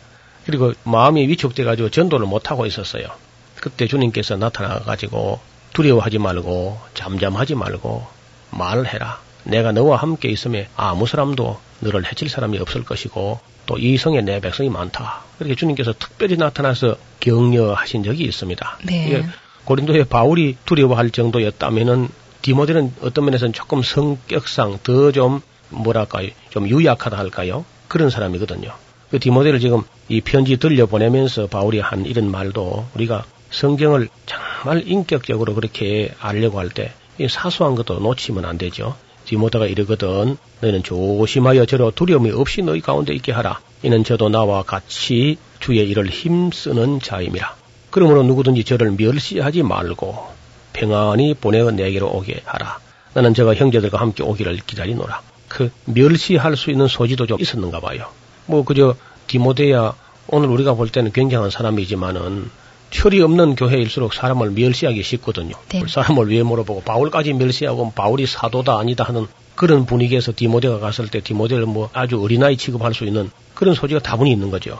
그리고 마음이 위축돼 가지고 전도를 못 하고 있었어요. 그때 주님께서 나타나 가지고 두려워하지 말고 잠잠하지 말고 말을 해라. 내가 너와 함께 있음에 아무 사람도 너를 해칠 사람이 없을 것이고 또 이 성에 내 백성이 많다. 그렇게 주님께서 특별히 나타나서 격려하신 적이 있습니다. 네. 이게 고린도에 바울이 두려워할 정도였다면은 디모데는 어떤 면에서는 조금 성격상 더 좀 뭐랄까요 좀 유약하다 할까요 그런 사람이거든요. 그 디모데를 지금 이 편지 들려 보내면서 바울이 한 이런 말도 우리가 성경을 정말 인격적으로 그렇게 알려고 할 때 사소한 것도 놓치면 안 되죠. 디모데가 이르거든 너는 조심하여 저로 두려움이 없이 너희 가운데 있게 하라. 이는 저도 나와 같이 주의 일을 힘쓰는 자임이라. 그러므로 누구든지 저를 멸시하지 말고 평안히 보내어 내게로 오게 하라. 나는 저가 형제들과 함께 오기를 기다리노라. 그 멸시할 수 있는 소지도 좀 있었는가 봐요. 뭐 그저 디모데야 오늘 우리가 볼 때는 굉장한 사람이지만은 철이 없는 교회일수록 사람을 멸시하기 쉽거든요. 네. 사람을 왜 물어보고 바울까지 멸시하고 바울이 사도다 아니다 하는 그런 분위기에서 디모데가 갔을 때 디모데를 뭐 아주 어린아이 취급할 수 있는 그런 소지가 다분히 있는 거죠.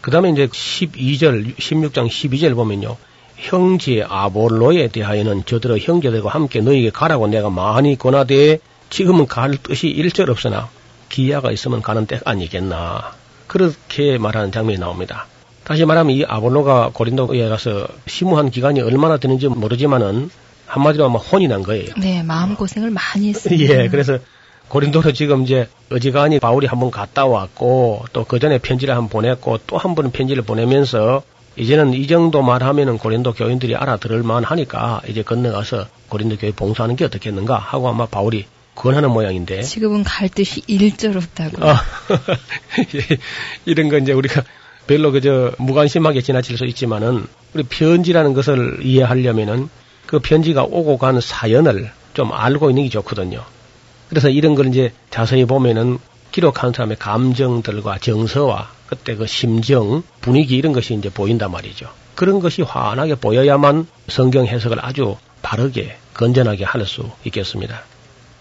그 다음에 이제 12절, 16장 12절 보면요. 형제 아볼로에 대하여는 저들의 형제들과 함께 너에게 가라고 내가 많이 권하되 지금은 갈 뜻이 일절 없으나 기야가 있으면 가는 때 아니겠나. 그렇게 말하는 장면이 나옵니다. 다시 말하면 이 아볼로가 고린도에 가서 심우한 기간이 얼마나 되는지 모르지만은 한마디로 하면 혼이 난 거예요. 네, 마음고생을 많이 했습니다. 예, 그래서 고린도로 지금 이제 어지간히 바울이 한번 갔다 왔고 또 그 전에 편지를 한 번 보냈고 또 한 번 편지를 보내면서 이제는 이 정도 말하면은 고린도 교인들이 알아들을 만하니까 이제 건너가서 고린도 교회 봉사하는 게 어떻겠는가 하고 아마 바울이 권하는 모양인데 지금은 갈 뜻이 일절 없다고. 아, 예, 이런 건 이제 우리가 별로 그저 무관심하게 지나칠 수 있지만은 우리 편지라는 것을 이해하려면은 그 편지가 오고 간 사연을 좀 알고 있는 게 좋거든요. 그래서 이런 걸 이제 자세히 보면은 기록한 사람의 감정들과 정서와 그때 그 심정, 분위기 이런 것이 이제 보인단 말이죠. 그런 것이 환하게 보여야만 성경 해석을 아주 바르게 건전하게 할 수 있겠습니다.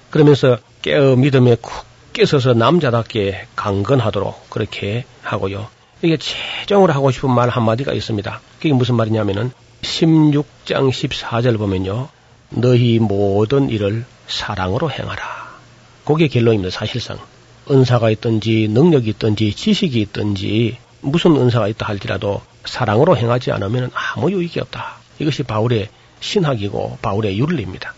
그러면서 깨어 믿음에 쿡 깨서서 남자답게 강건하도록 그렇게 하고요. 이게 최종으로 하고 싶은 말 한마디가 있습니다. 그게 무슨 말이냐면은 16장 14절 보면요. 너희 모든 일을 사랑으로 행하라. 그게 결론입니다. 사실상. 은사가 있든지 능력이 있든지 지식이 있든지 무슨 은사가 있다 할지라도 사랑으로 행하지 않으면 아무 유익이 없다. 이것이 바울의 신학이고 바울의 윤리입니다.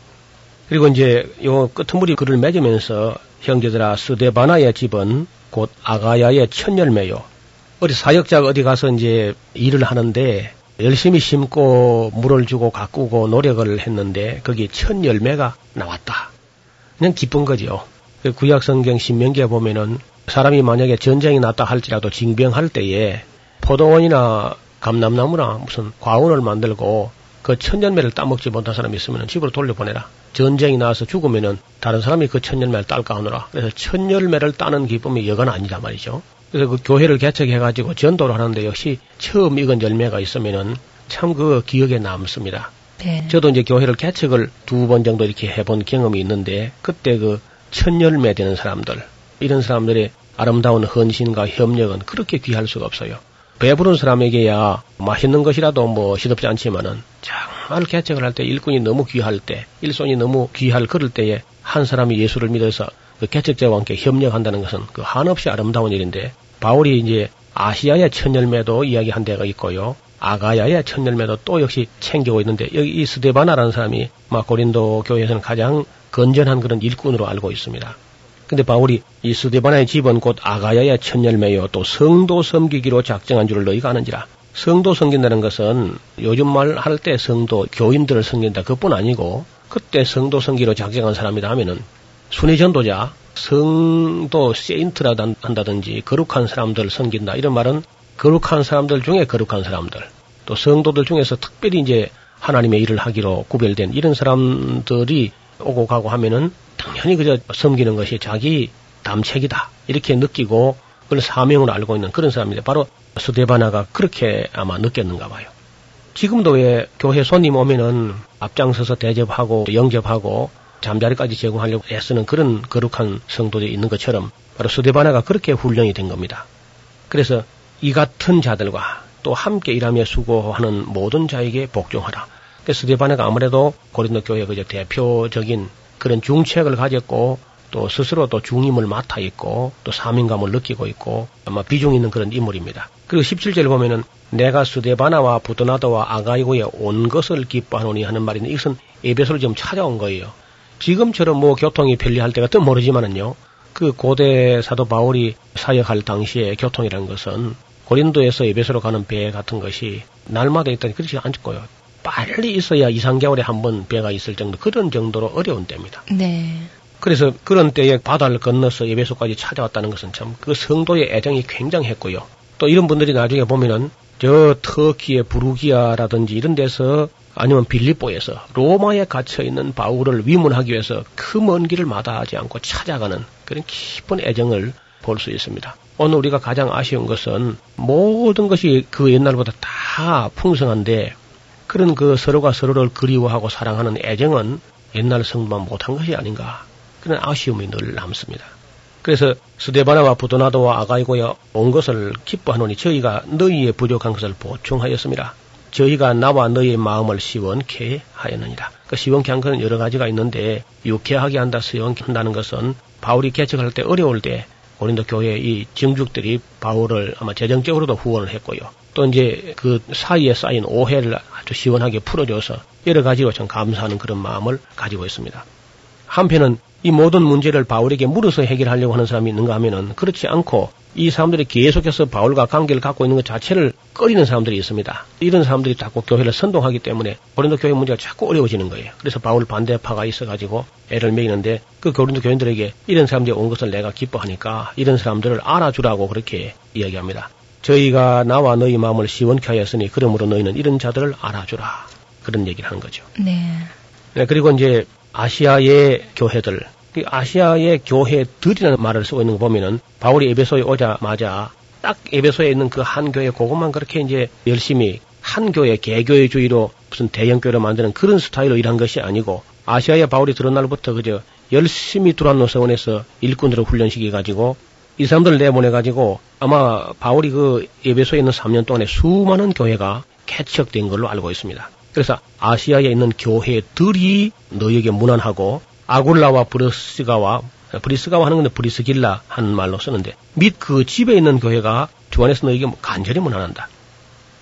그리고 이제 요 끄트머리 글을 맺으면서 형제들아 스데바나의 집은 곧 아가야의 첫 열매요. 어디 사역자가 어디 가서 이제 일을 하는데 열심히 심고 물을 주고 가꾸고 노력을 했는데 거기 첫 열매가 나왔다. 그냥 기쁜 거죠. 그 구약 성경 신명기에 보면은 사람이 만약에 전쟁이 났다 할지라도 징병할 때에 포도원이나 감람나무나 무슨 과원을 만들고 그 천년매를 따먹지 못한 사람이 있으면 집으로 돌려보내라. 전쟁이 나서 죽으면은 다른 사람이 그 천년매를 딸까 하노라. 그래서 천열매를 따는 기쁨이 여간 아니다 말이죠. 그래서 그 교회를 개척해가지고 전도를 하는데 역시 처음 익은 열매가 있으면은 참 그 기억에 남습니다. 네. 저도 이제 교회를 개척을 두 번 정도 이렇게 해본 경험이 있는데 그때 그 천열매 되는 사람들 이런 사람들의 아름다운 헌신과 협력은 그렇게 귀할 수가 없어요. 배부른 사람에게야 맛있는 것이라도 뭐 시덥지 않지만은 정말 개척을 할 때 일꾼이 너무 귀할 때 일손이 너무 귀할 그럴 때에 한 사람이 예수를 믿어서 그 개척자와 함께 협력한다는 것은 그 한없이 아름다운 일인데 바울이 이제 아시아의 천열매도 이야기한 데가 있고요. 아가야의 천열매도 또 역시 챙기고 있는데 여기 이 스데바나라는 사람이 막 고린도 교회에서는 가장 건전한 그런 일꾼으로 알고 있습니다. 근데 바울이 이 스데바나의 집은 곧 아가야의 천열매요 또 성도 섬기기로 작정한 줄을 너희가 아는지라 성도 섬긴다는 것은 요즘 말 할 때 성도 교인들을 섬긴다 그뿐 아니고 그때 성도 섬기로 작정한 사람이다 하면은 순회 전도자 성도 세인트라도 한다든지 거룩한 사람들 섬긴다. 이런 말은 거룩한 사람들 중에 거룩한 사람들 또 성도들 중에서 특별히 이제 하나님의 일을 하기로 구별된 이런 사람들이 오고 가고 하면은 당연히 그저 섬기는 것이 자기 담책이다. 이렇게 느끼고 그걸 사명으로 알고 있는 그런 사람인데 바로 수데바나가 그렇게 아마 느꼈는가 봐요. 지금도 왜 교회 손님 오면은 앞장서서 대접하고 영접하고 잠자리까지 제공하려고 애쓰는 그런 거룩한 성도들이 있는 것처럼 바로 수데바나가 그렇게 훈련이 된 겁니다. 그래서 이 같은 자들과 또 함께 일하며 수고하는 모든 자에게 복종하라. 스데바나가 아무래도 고린도 교회 그 대표적인 그런 중책을 가졌고 또 스스로 또 중임을 맡아 있고 또 사명감을 느끼고 있고 아마 비중 있는 그런 인물입니다. 그리고 17절을 보면은 내가 스데바나와 부도나도와 아가이고에 온 것을 기뻐하노니 하는 말인데 이것은 에베소를 지금 찾아온 거예요. 지금처럼 뭐 교통이 편리할 때가 또 모르지만은요. 그 고대 사도 바울이 사역할 당시에 교통이라는 것은 고린도에서 에베소로 가는 배 같은 것이 날마다 있다니 그렇지 않고요. 빨리 있어야 2, 3개월에 한 번 배가 있을 정도 그런 정도로 어려운 때입니다. 네. 그래서 그런 때에 바다를 건너서 예배소까지 찾아왔다는 것은 참 그 성도의 애정이 굉장했고요. 또 이런 분들이 나중에 보면은 저 터키의 부르기아라든지 이런 데서 아니면 빌립보에서 로마에 갇혀 있는 바울을 위문하기 위해서 그 먼 길을 마다하지 않고 찾아가는 그런 깊은 애정을 볼 수 있습니다. 오늘 우리가 가장 아쉬운 것은 모든 것이 그 옛날보다 다 풍성한데 그런 그 서로가 서로를 그리워하고 사랑하는 애정은 옛날 성도만 못한 것이 아닌가 그런 아쉬움이 늘 남습니다. 그래서 스데바나와 부도나도와 아가이고에 온 것을 기뻐하노니 저희가 너희의 부족한 것을 보충하였습니다. 저희가 나와 너희의 마음을 시원케 하였느니라. 그 시원케 한 것은 여러 가지가 있는데 유쾌하게 한다, 시원케 한다는 것은 바울이 개척할 때 어려울 때 고린도 교회 이 정죽들이 바울을 아마 재정적으로도 후원을 했고요. 또 이제 그 사이에 쌓인 오해를 아주 시원하게 풀어줘서 여러 가지로 참 감사하는 그런 마음을 가지고 있습니다. 한편은 이 모든 문제를 바울에게 물어서 해결하려고 하는 사람이 있는가 하면은 그렇지 않고 이 사람들이 계속해서 바울과 관계를 갖고 있는 것 자체를 꺼리는 사람들이 있습니다. 이런 사람들이 자꾸 교회를 선동하기 때문에 고린도 교회 문제가 자꾸 어려워지는 거예요. 그래서 바울 반대파가 있어가지고 애를 매이는데 그 고린도 교인들에게 이런 사람들이 온 것을 내가 기뻐하니까 이런 사람들을 알아주라고 그렇게 이야기합니다. 저희가 나와 너희 마음을 시원케 하였으니 그러므로 너희는 이런 자들을 알아주라. 그런 얘기를 하는 거죠. 네. 네, 그리고 이제 아시아의 교회들, 그 아시아의 교회들이라는 말을 쓰고 있는 거 보면은 바울이 에베소에 오자마자 딱 에베소에 있는 그 한 교회 그것만 그렇게 이제 열심히 한 교회 개교회주의로 무슨 대형 교회로 만드는 그런 스타일로 일한 것이 아니고 아시아에 바울이 들어온 날부터 그저 열심히 두란노 서원에서 일꾼들을 훈련시켜 가지고 이 사람들을 내보내 가지고 아마 바울이 그 에베소에 있는 3년 동안에 수많은 교회가 개척된 걸로 알고 있습니다. 그래서 아시아에 있는 교회들이 너에게 무난하고 아굴라와 브리스가와 브리스가와 하는 건데 브리스길라 하는 말로 쓰는데 및 그 집에 있는 교회가 주 안에서 너에게 간절히 무난한다.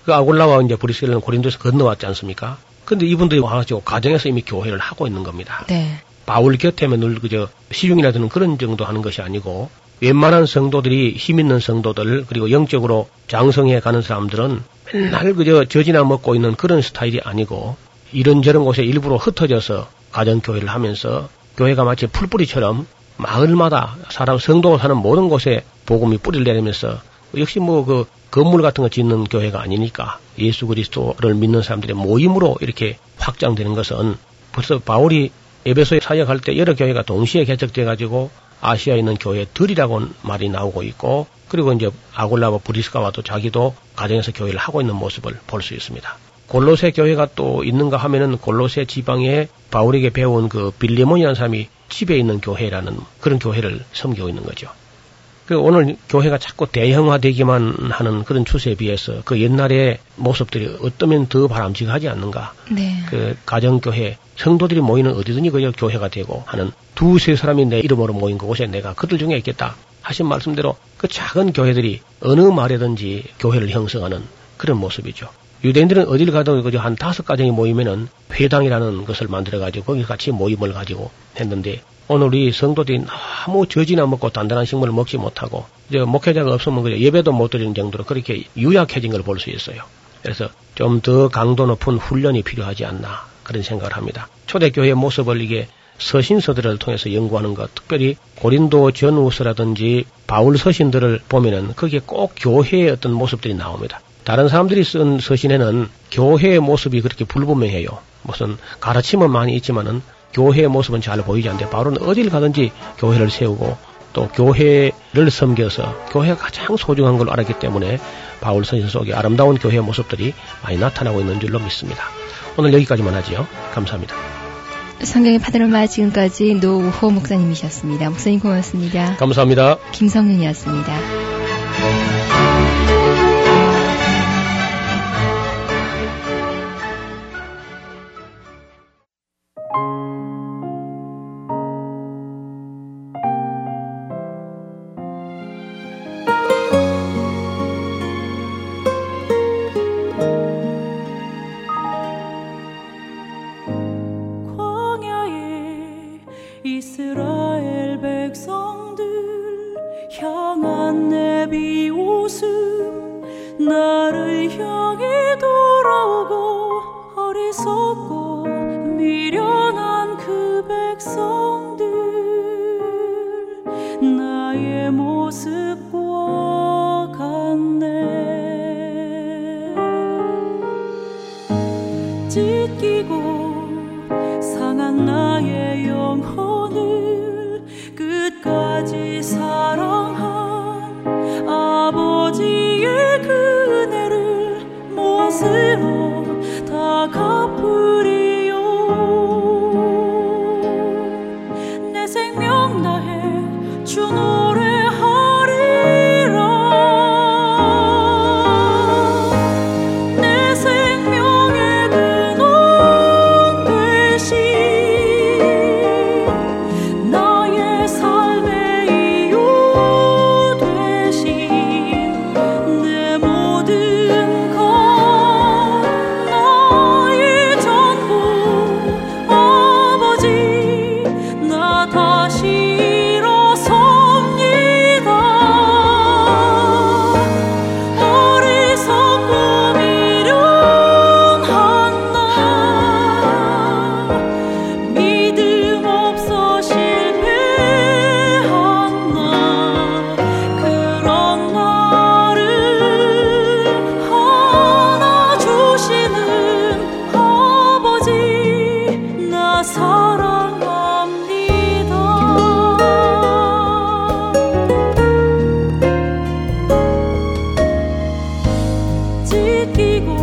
그 아굴라와 이제 브리스길라는 고린도에서 건너왔지 않습니까? 근데 이분들이 와가지고 가정에서 이미 교회를 하고 있는 겁니다. 네. 바울 곁에면 늘 그저 시중이나 드는 그런 정도 하는 것이 아니고 웬만한 성도들이 힘 있는 성도들 그리고 영적으로 장성해 가는 사람들은 맨날 그저 젖이나 먹고 있는 그런 스타일이 아니고 이런저런 곳에 일부러 흩어져서 가정교회를 하면서 교회가 마치 풀뿌리처럼 마을마다 사람 성도가 사는 모든 곳에 복음이 뿌리를 내리면서 역시 뭐 그 건물 같은 거 짓는 교회가 아니니까 예수 그리스도를 믿는 사람들의 모임으로 이렇게 확장되는 것은 벌써 바울이 에베소에 사역할 때 여러 교회가 동시에 개척돼 가지고 아시아에 있는 교회들이라고 말이 나오고 있고 그리고 이제 아골라와 브리스가와도 자기도 가정에서 교회를 하고 있는 모습을 볼 수 있습니다. 골로새 교회가 또 있는가 하면은 골로새 지방에 바울에게 배운 그 빌리몬이라는 사람이 집에 있는 교회라는 그런 교회를 섬기고 있는 거죠. 그 오늘 교회가 자꾸 대형화되기만 하는 그런 추세에 비해서 그 옛날의 모습들이 어떠면 더 바람직하지 않는가. 네. 그 가정교회 성도들이 모이는 어디든지 그저 교회가 되고 하는 두세 사람이 내 이름으로 모인 그곳에 내가 그들 중에 있겠다 하신 말씀대로 그 작은 교회들이 어느 말에든지 교회를 형성하는 그런 모습이죠. 유대인들은 어딜 그저 한 다섯 가정이 모이면은 회당이라는 것을 만들어 가지고 거기 같이 모임을 가지고 했는데 오늘 우리 성도들이 너무 저지나 먹고 단단한 식물을 먹지 못하고 이제 목회자가 없으면 그저 예배도 못 드리는 정도로 그렇게 유약해진 걸 볼 수 있어요. 그래서 좀 더 강도 높은 훈련이 필요하지 않나 그런 생각을 합니다. 초대교회의 모습을 이게 서신서들을 통해서 연구하는 것, 특별히 고린도 전우서라든지 바울 서신들을 보면은 거기에 꼭 교회의 어떤 모습들이 나옵니다. 다른 사람들이 쓴 서신에는 교회의 모습이 그렇게 불분명해요. 무슨 가르침은 많이 있지만은 교회의 모습은 잘 보이지 않는데 바울은 어딜 가든지 교회를 세우고 또 교회를 섬겨서 교회가 가장 소중한 걸 알았기 때문에 바울 서신 속에 아름다운 교회의 모습들이 많이 나타나고 있는 줄로 믿습니다. 오늘 여기까지만 하지요. 감사합니다. 성경의 파드로마 지금까지 노우호 목사님이셨습니다. 목사님 고맙습니다. 감사합니다. 김성윤이었습니다. 사랑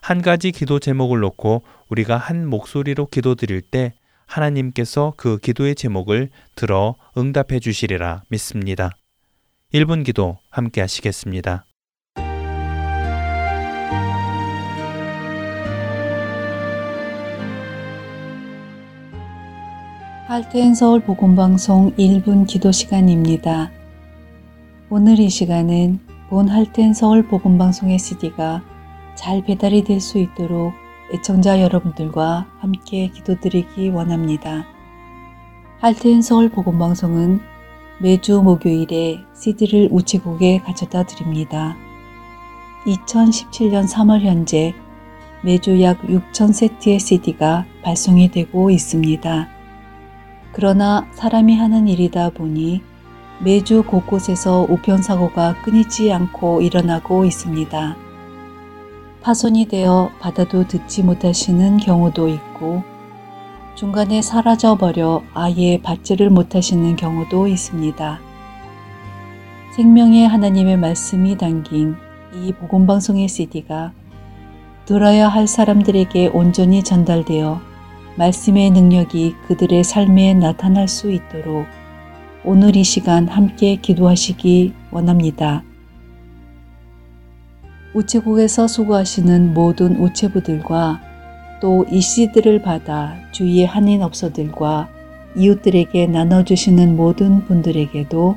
한 가지 기도 제목을 놓고 우리가 한 목소리로 기도 드릴 때 하나님께서 그 기도의 제목을 들어 응답해 주시리라 믿습니다. 1분 기도 함께 하시겠습니다. 할텐 서울 복음방송 1분 기도 시간입니다. 오늘 이 시간은 본 할텐 서울 복음방송의 CD가 잘 배달이 될 수 있도록 애청자 여러분들과 함께 기도드리기 원합니다. 할텐 서울 복음방송은 매주 목요일에 CD를 우체국에 가져다 드립니다. 2017년 3월 현재 매주 약 6,000세트의 CD가 발송이 되고 있습니다. 그러나 사람이 하는 일이다 보니 매주 곳곳에서 우편사고가 끊이지 않고 일어나고 있습니다. 파손이 되어 받아도 듣지 못하시는 경우도 있고 중간에 사라져 버려 아예 받지를 못하시는 경우도 있습니다. 생명의 하나님의 말씀이 담긴 이 복음방송의 CD가 들어야 할 사람들에게 온전히 전달되어 말씀의 능력이 그들의 삶에 나타날 수 있도록 오늘 이 시간 함께 기도하시기 원합니다. 우체국에서 수고하시는 모든 우체부들과 또 이 CD를 받아 주위의 한인업소들과 이웃들에게 나눠주시는 모든 분들에게도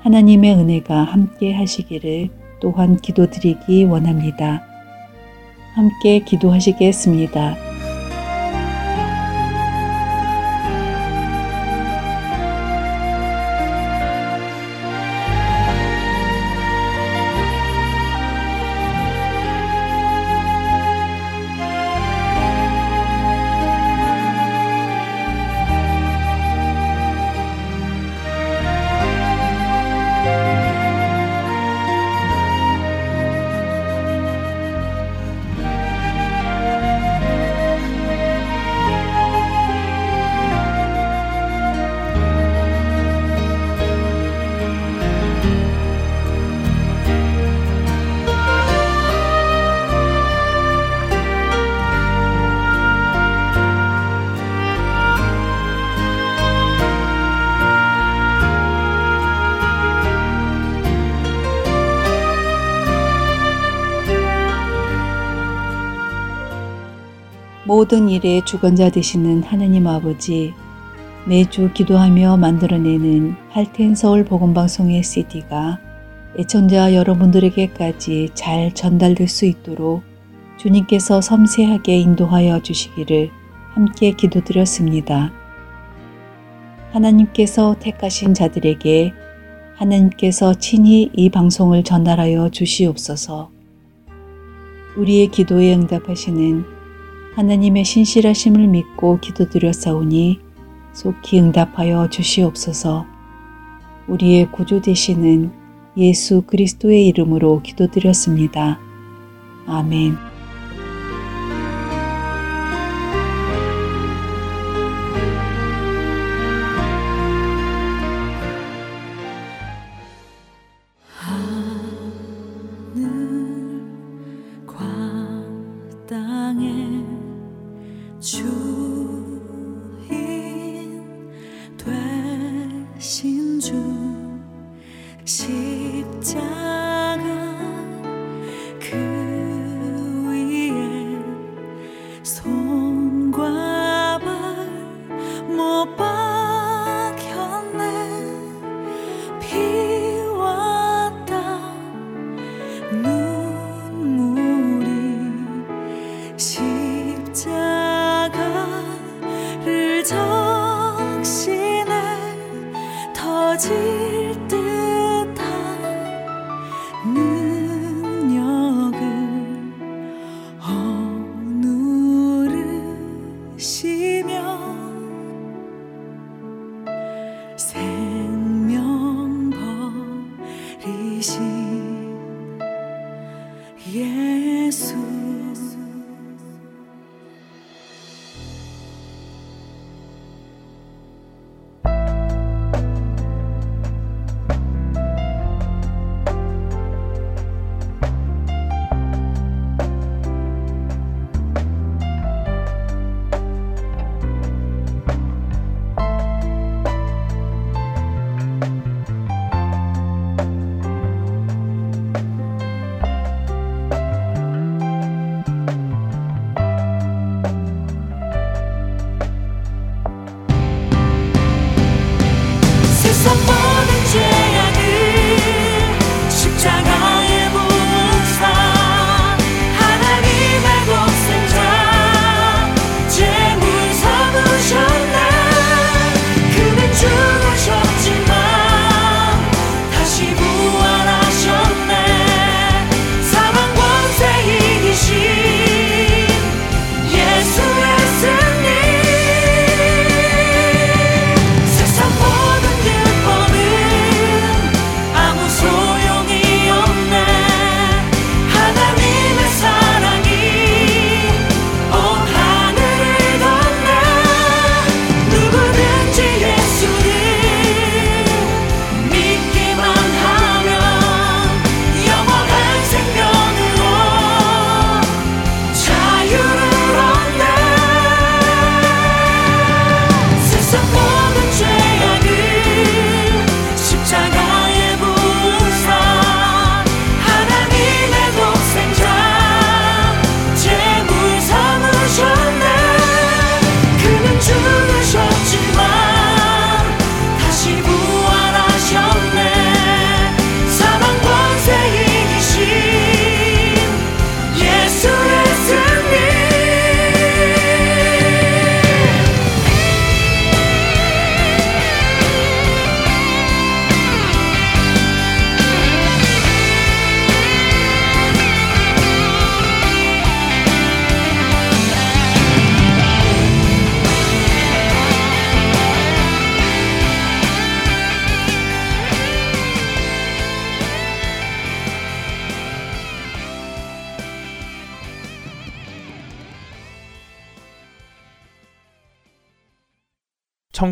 하나님의 은혜가 함께 하시기를 또한 기도드리기 원합니다. 함께 기도하시겠습니다. 모든 일의 주관자 되시는 하나님 아버지, 매주 기도하며 만들어내는 할텐 서울 복음방송의 CD가 애청자 여러분들에게까지 잘 전달될 수 있도록 주님께서 섬세하게 인도하여 주시기를 함께 기도드렸습니다. 하나님께서 택하신 자들에게 하나님께서 친히 이 방송을 전달하여 주시옵소서. 우리의 기도에 응답하시는 하나님의 신실하심을 믿고 기도드렸사오니 속히 응답하여 주시옵소서. 우리의 구주 되시는 예수 그리스도의 이름으로 기도드렸습니다. 아멘.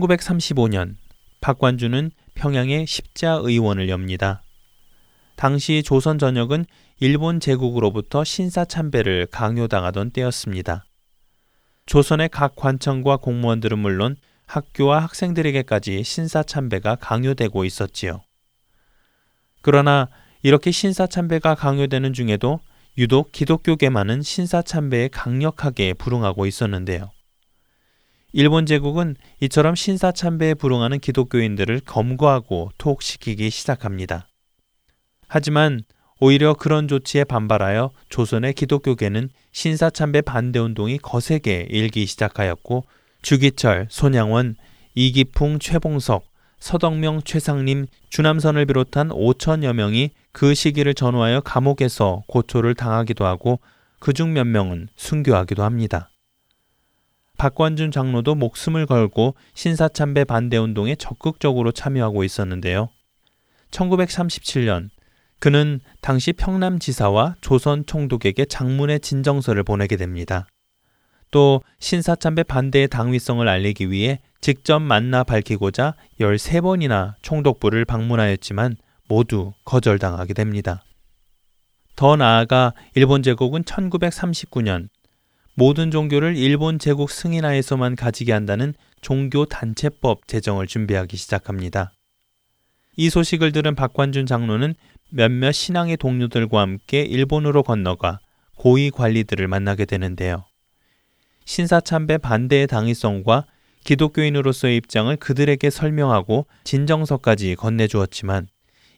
1935년 박관주는 평양에 십자의원을 엽니다. 당시 조선 전역은 일본 제국으로부터 신사 참배를 강요당하던 때였습니다. 조선의 각 관청과 공무원들은 물론 학교와 학생들에게까지 신사 참배가 강요되고 있었지요. 그러나 이렇게 신사 참배가 강요되는 중에도 유독 기독교계만은 신사 참배에 강력하게 불응하고 있었는데요. 일본 제국은 이처럼 신사 참배에 불응하는 기독교인들을 검거하고 투옥시키기 시작합니다. 하지만 오히려 그런 조치에 반발하여 조선의 기독교계는 신사참배 반대 운동이 거세게 일기 시작하였고 주기철, 손양원, 이기풍, 최봉석, 서덕명, 최상림, 주남선을 비롯한 5천여 명이 그 시기를 전후하여 감옥에서 고초를 당하기도 하고 그중 몇 명은 순교하기도 합니다. 박관준 장로도 목숨을 걸고 신사참배 반대 운동에 적극적으로 참여하고 있었는데요. 1937년 그는 당시 평남 지사와 조선 총독에게 장문의 진정서를 보내게 됩니다. 또 신사참배 반대의 당위성을 알리기 위해 직접 만나 밝히고자 13번이나 총독부를 방문하였지만 모두 거절당하게 됩니다. 더 나아가 일본 제국은 1939년 모든 종교를 일본 제국 승인하에서만 가지게 한다는 종교 단체법 제정을 준비하기 시작합니다. 이 소식을 들은 박관준 장로는 몇몇 신앙의 동료들과 함께 일본으로 건너가 고위 관리들을 만나게 되는데요. 신사참배 반대의 당위성과 기독교인으로서의 입장을 그들에게 설명하고 진정서까지 건네주었지만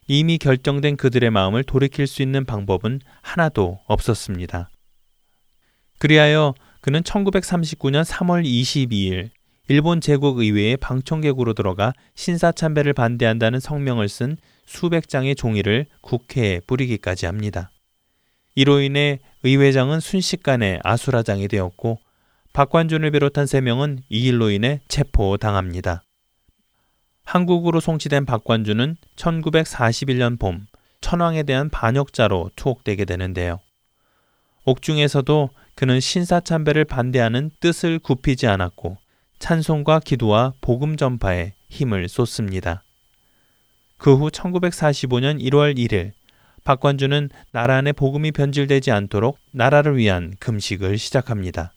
이미 결정된 그들의 마음을 돌이킬 수 있는 방법은 하나도 없었습니다. 그리하여 그는 1939년 3월 22일 일본 제국 의회의 방청객으로 들어가 신사 참배를 반대한다는 성명을 쓴 수백 장의 종이를 국회에 뿌리기까지 합니다. 이로 인해 의회장은 순식간에 아수라장이 되었고 박관준을 비롯한 세 명은 이 일로 인해 체포당합니다. 한국으로 송치된 박관준은 1941년 봄 천황에 대한 반역자로 투옥되게 되는데요. 옥중에서도 그는 신사참배를 반대하는 뜻을 굽히지 않았고 찬송과 기도와 복음 전파에 힘을 쏟습니다. 그 후 1945년 1월 1일 박관주는 나라 안에 복음이 변질되지 않도록 나라를 위한 금식을 시작합니다.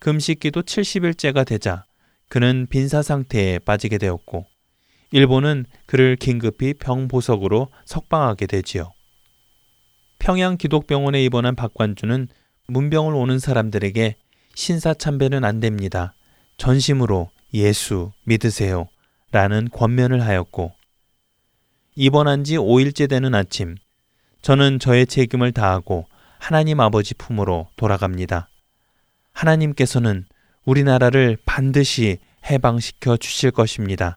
금식기도 70일째가 되자 그는 빈사 상태에 빠지게 되었고 일본은 그를 긴급히 병보석으로 석방하게 되지요. 평양 기독병원에 입원한 박관주는 문병을 오는 사람들에게 신사참배는 안 됩니다. 전심으로 예수 믿으세요. 라는 권면을 하였고, 입원한 지 5일째 되는 아침, 저는 저의 책임을 다하고 하나님 아버지 품으로 돌아갑니다. 하나님께서는 우리나라를 반드시 해방시켜 주실 것입니다.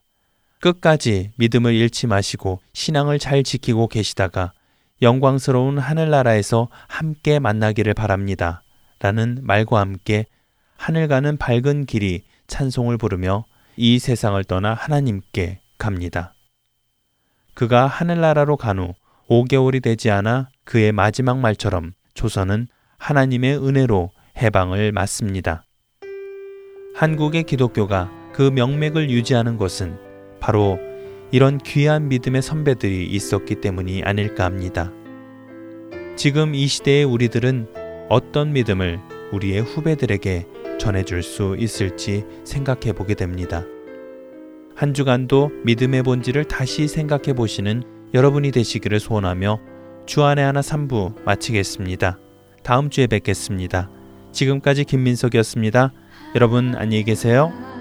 끝까지 믿음을 잃지 마시고 신앙을 잘 지키고 계시다가 영광스러운 하늘나라에서 함께 만나기를 바랍니다. 라는 말과 함께 하늘 가는 밝은 길이 찬송을 부르며 이 세상을 떠나 하나님께 갑니다. 그가 하늘나라로 간 후 5개월이 되지 않아 그의 마지막 말처럼 조선은 하나님의 은혜로 해방을 맞습니다. 한국의 기독교가 그 명맥을 유지하는 것은 바로 이런 귀한 믿음의 선배들이 있었기 때문이 아닐까 합니다. 지금 이 시대의 우리들은 어떤 믿음을 우리의 후배들에게 전해줄 수 있을지 생각해 보게 됩니다. 한 주간도 믿음의 본질을 다시 생각해 보시는 여러분이 되시기를 소원하며 주안의 하나 3부 마치겠습니다. 다음 주에 뵙겠습니다. 지금까지 김민석이었습니다. 여러분 안녕히 계세요.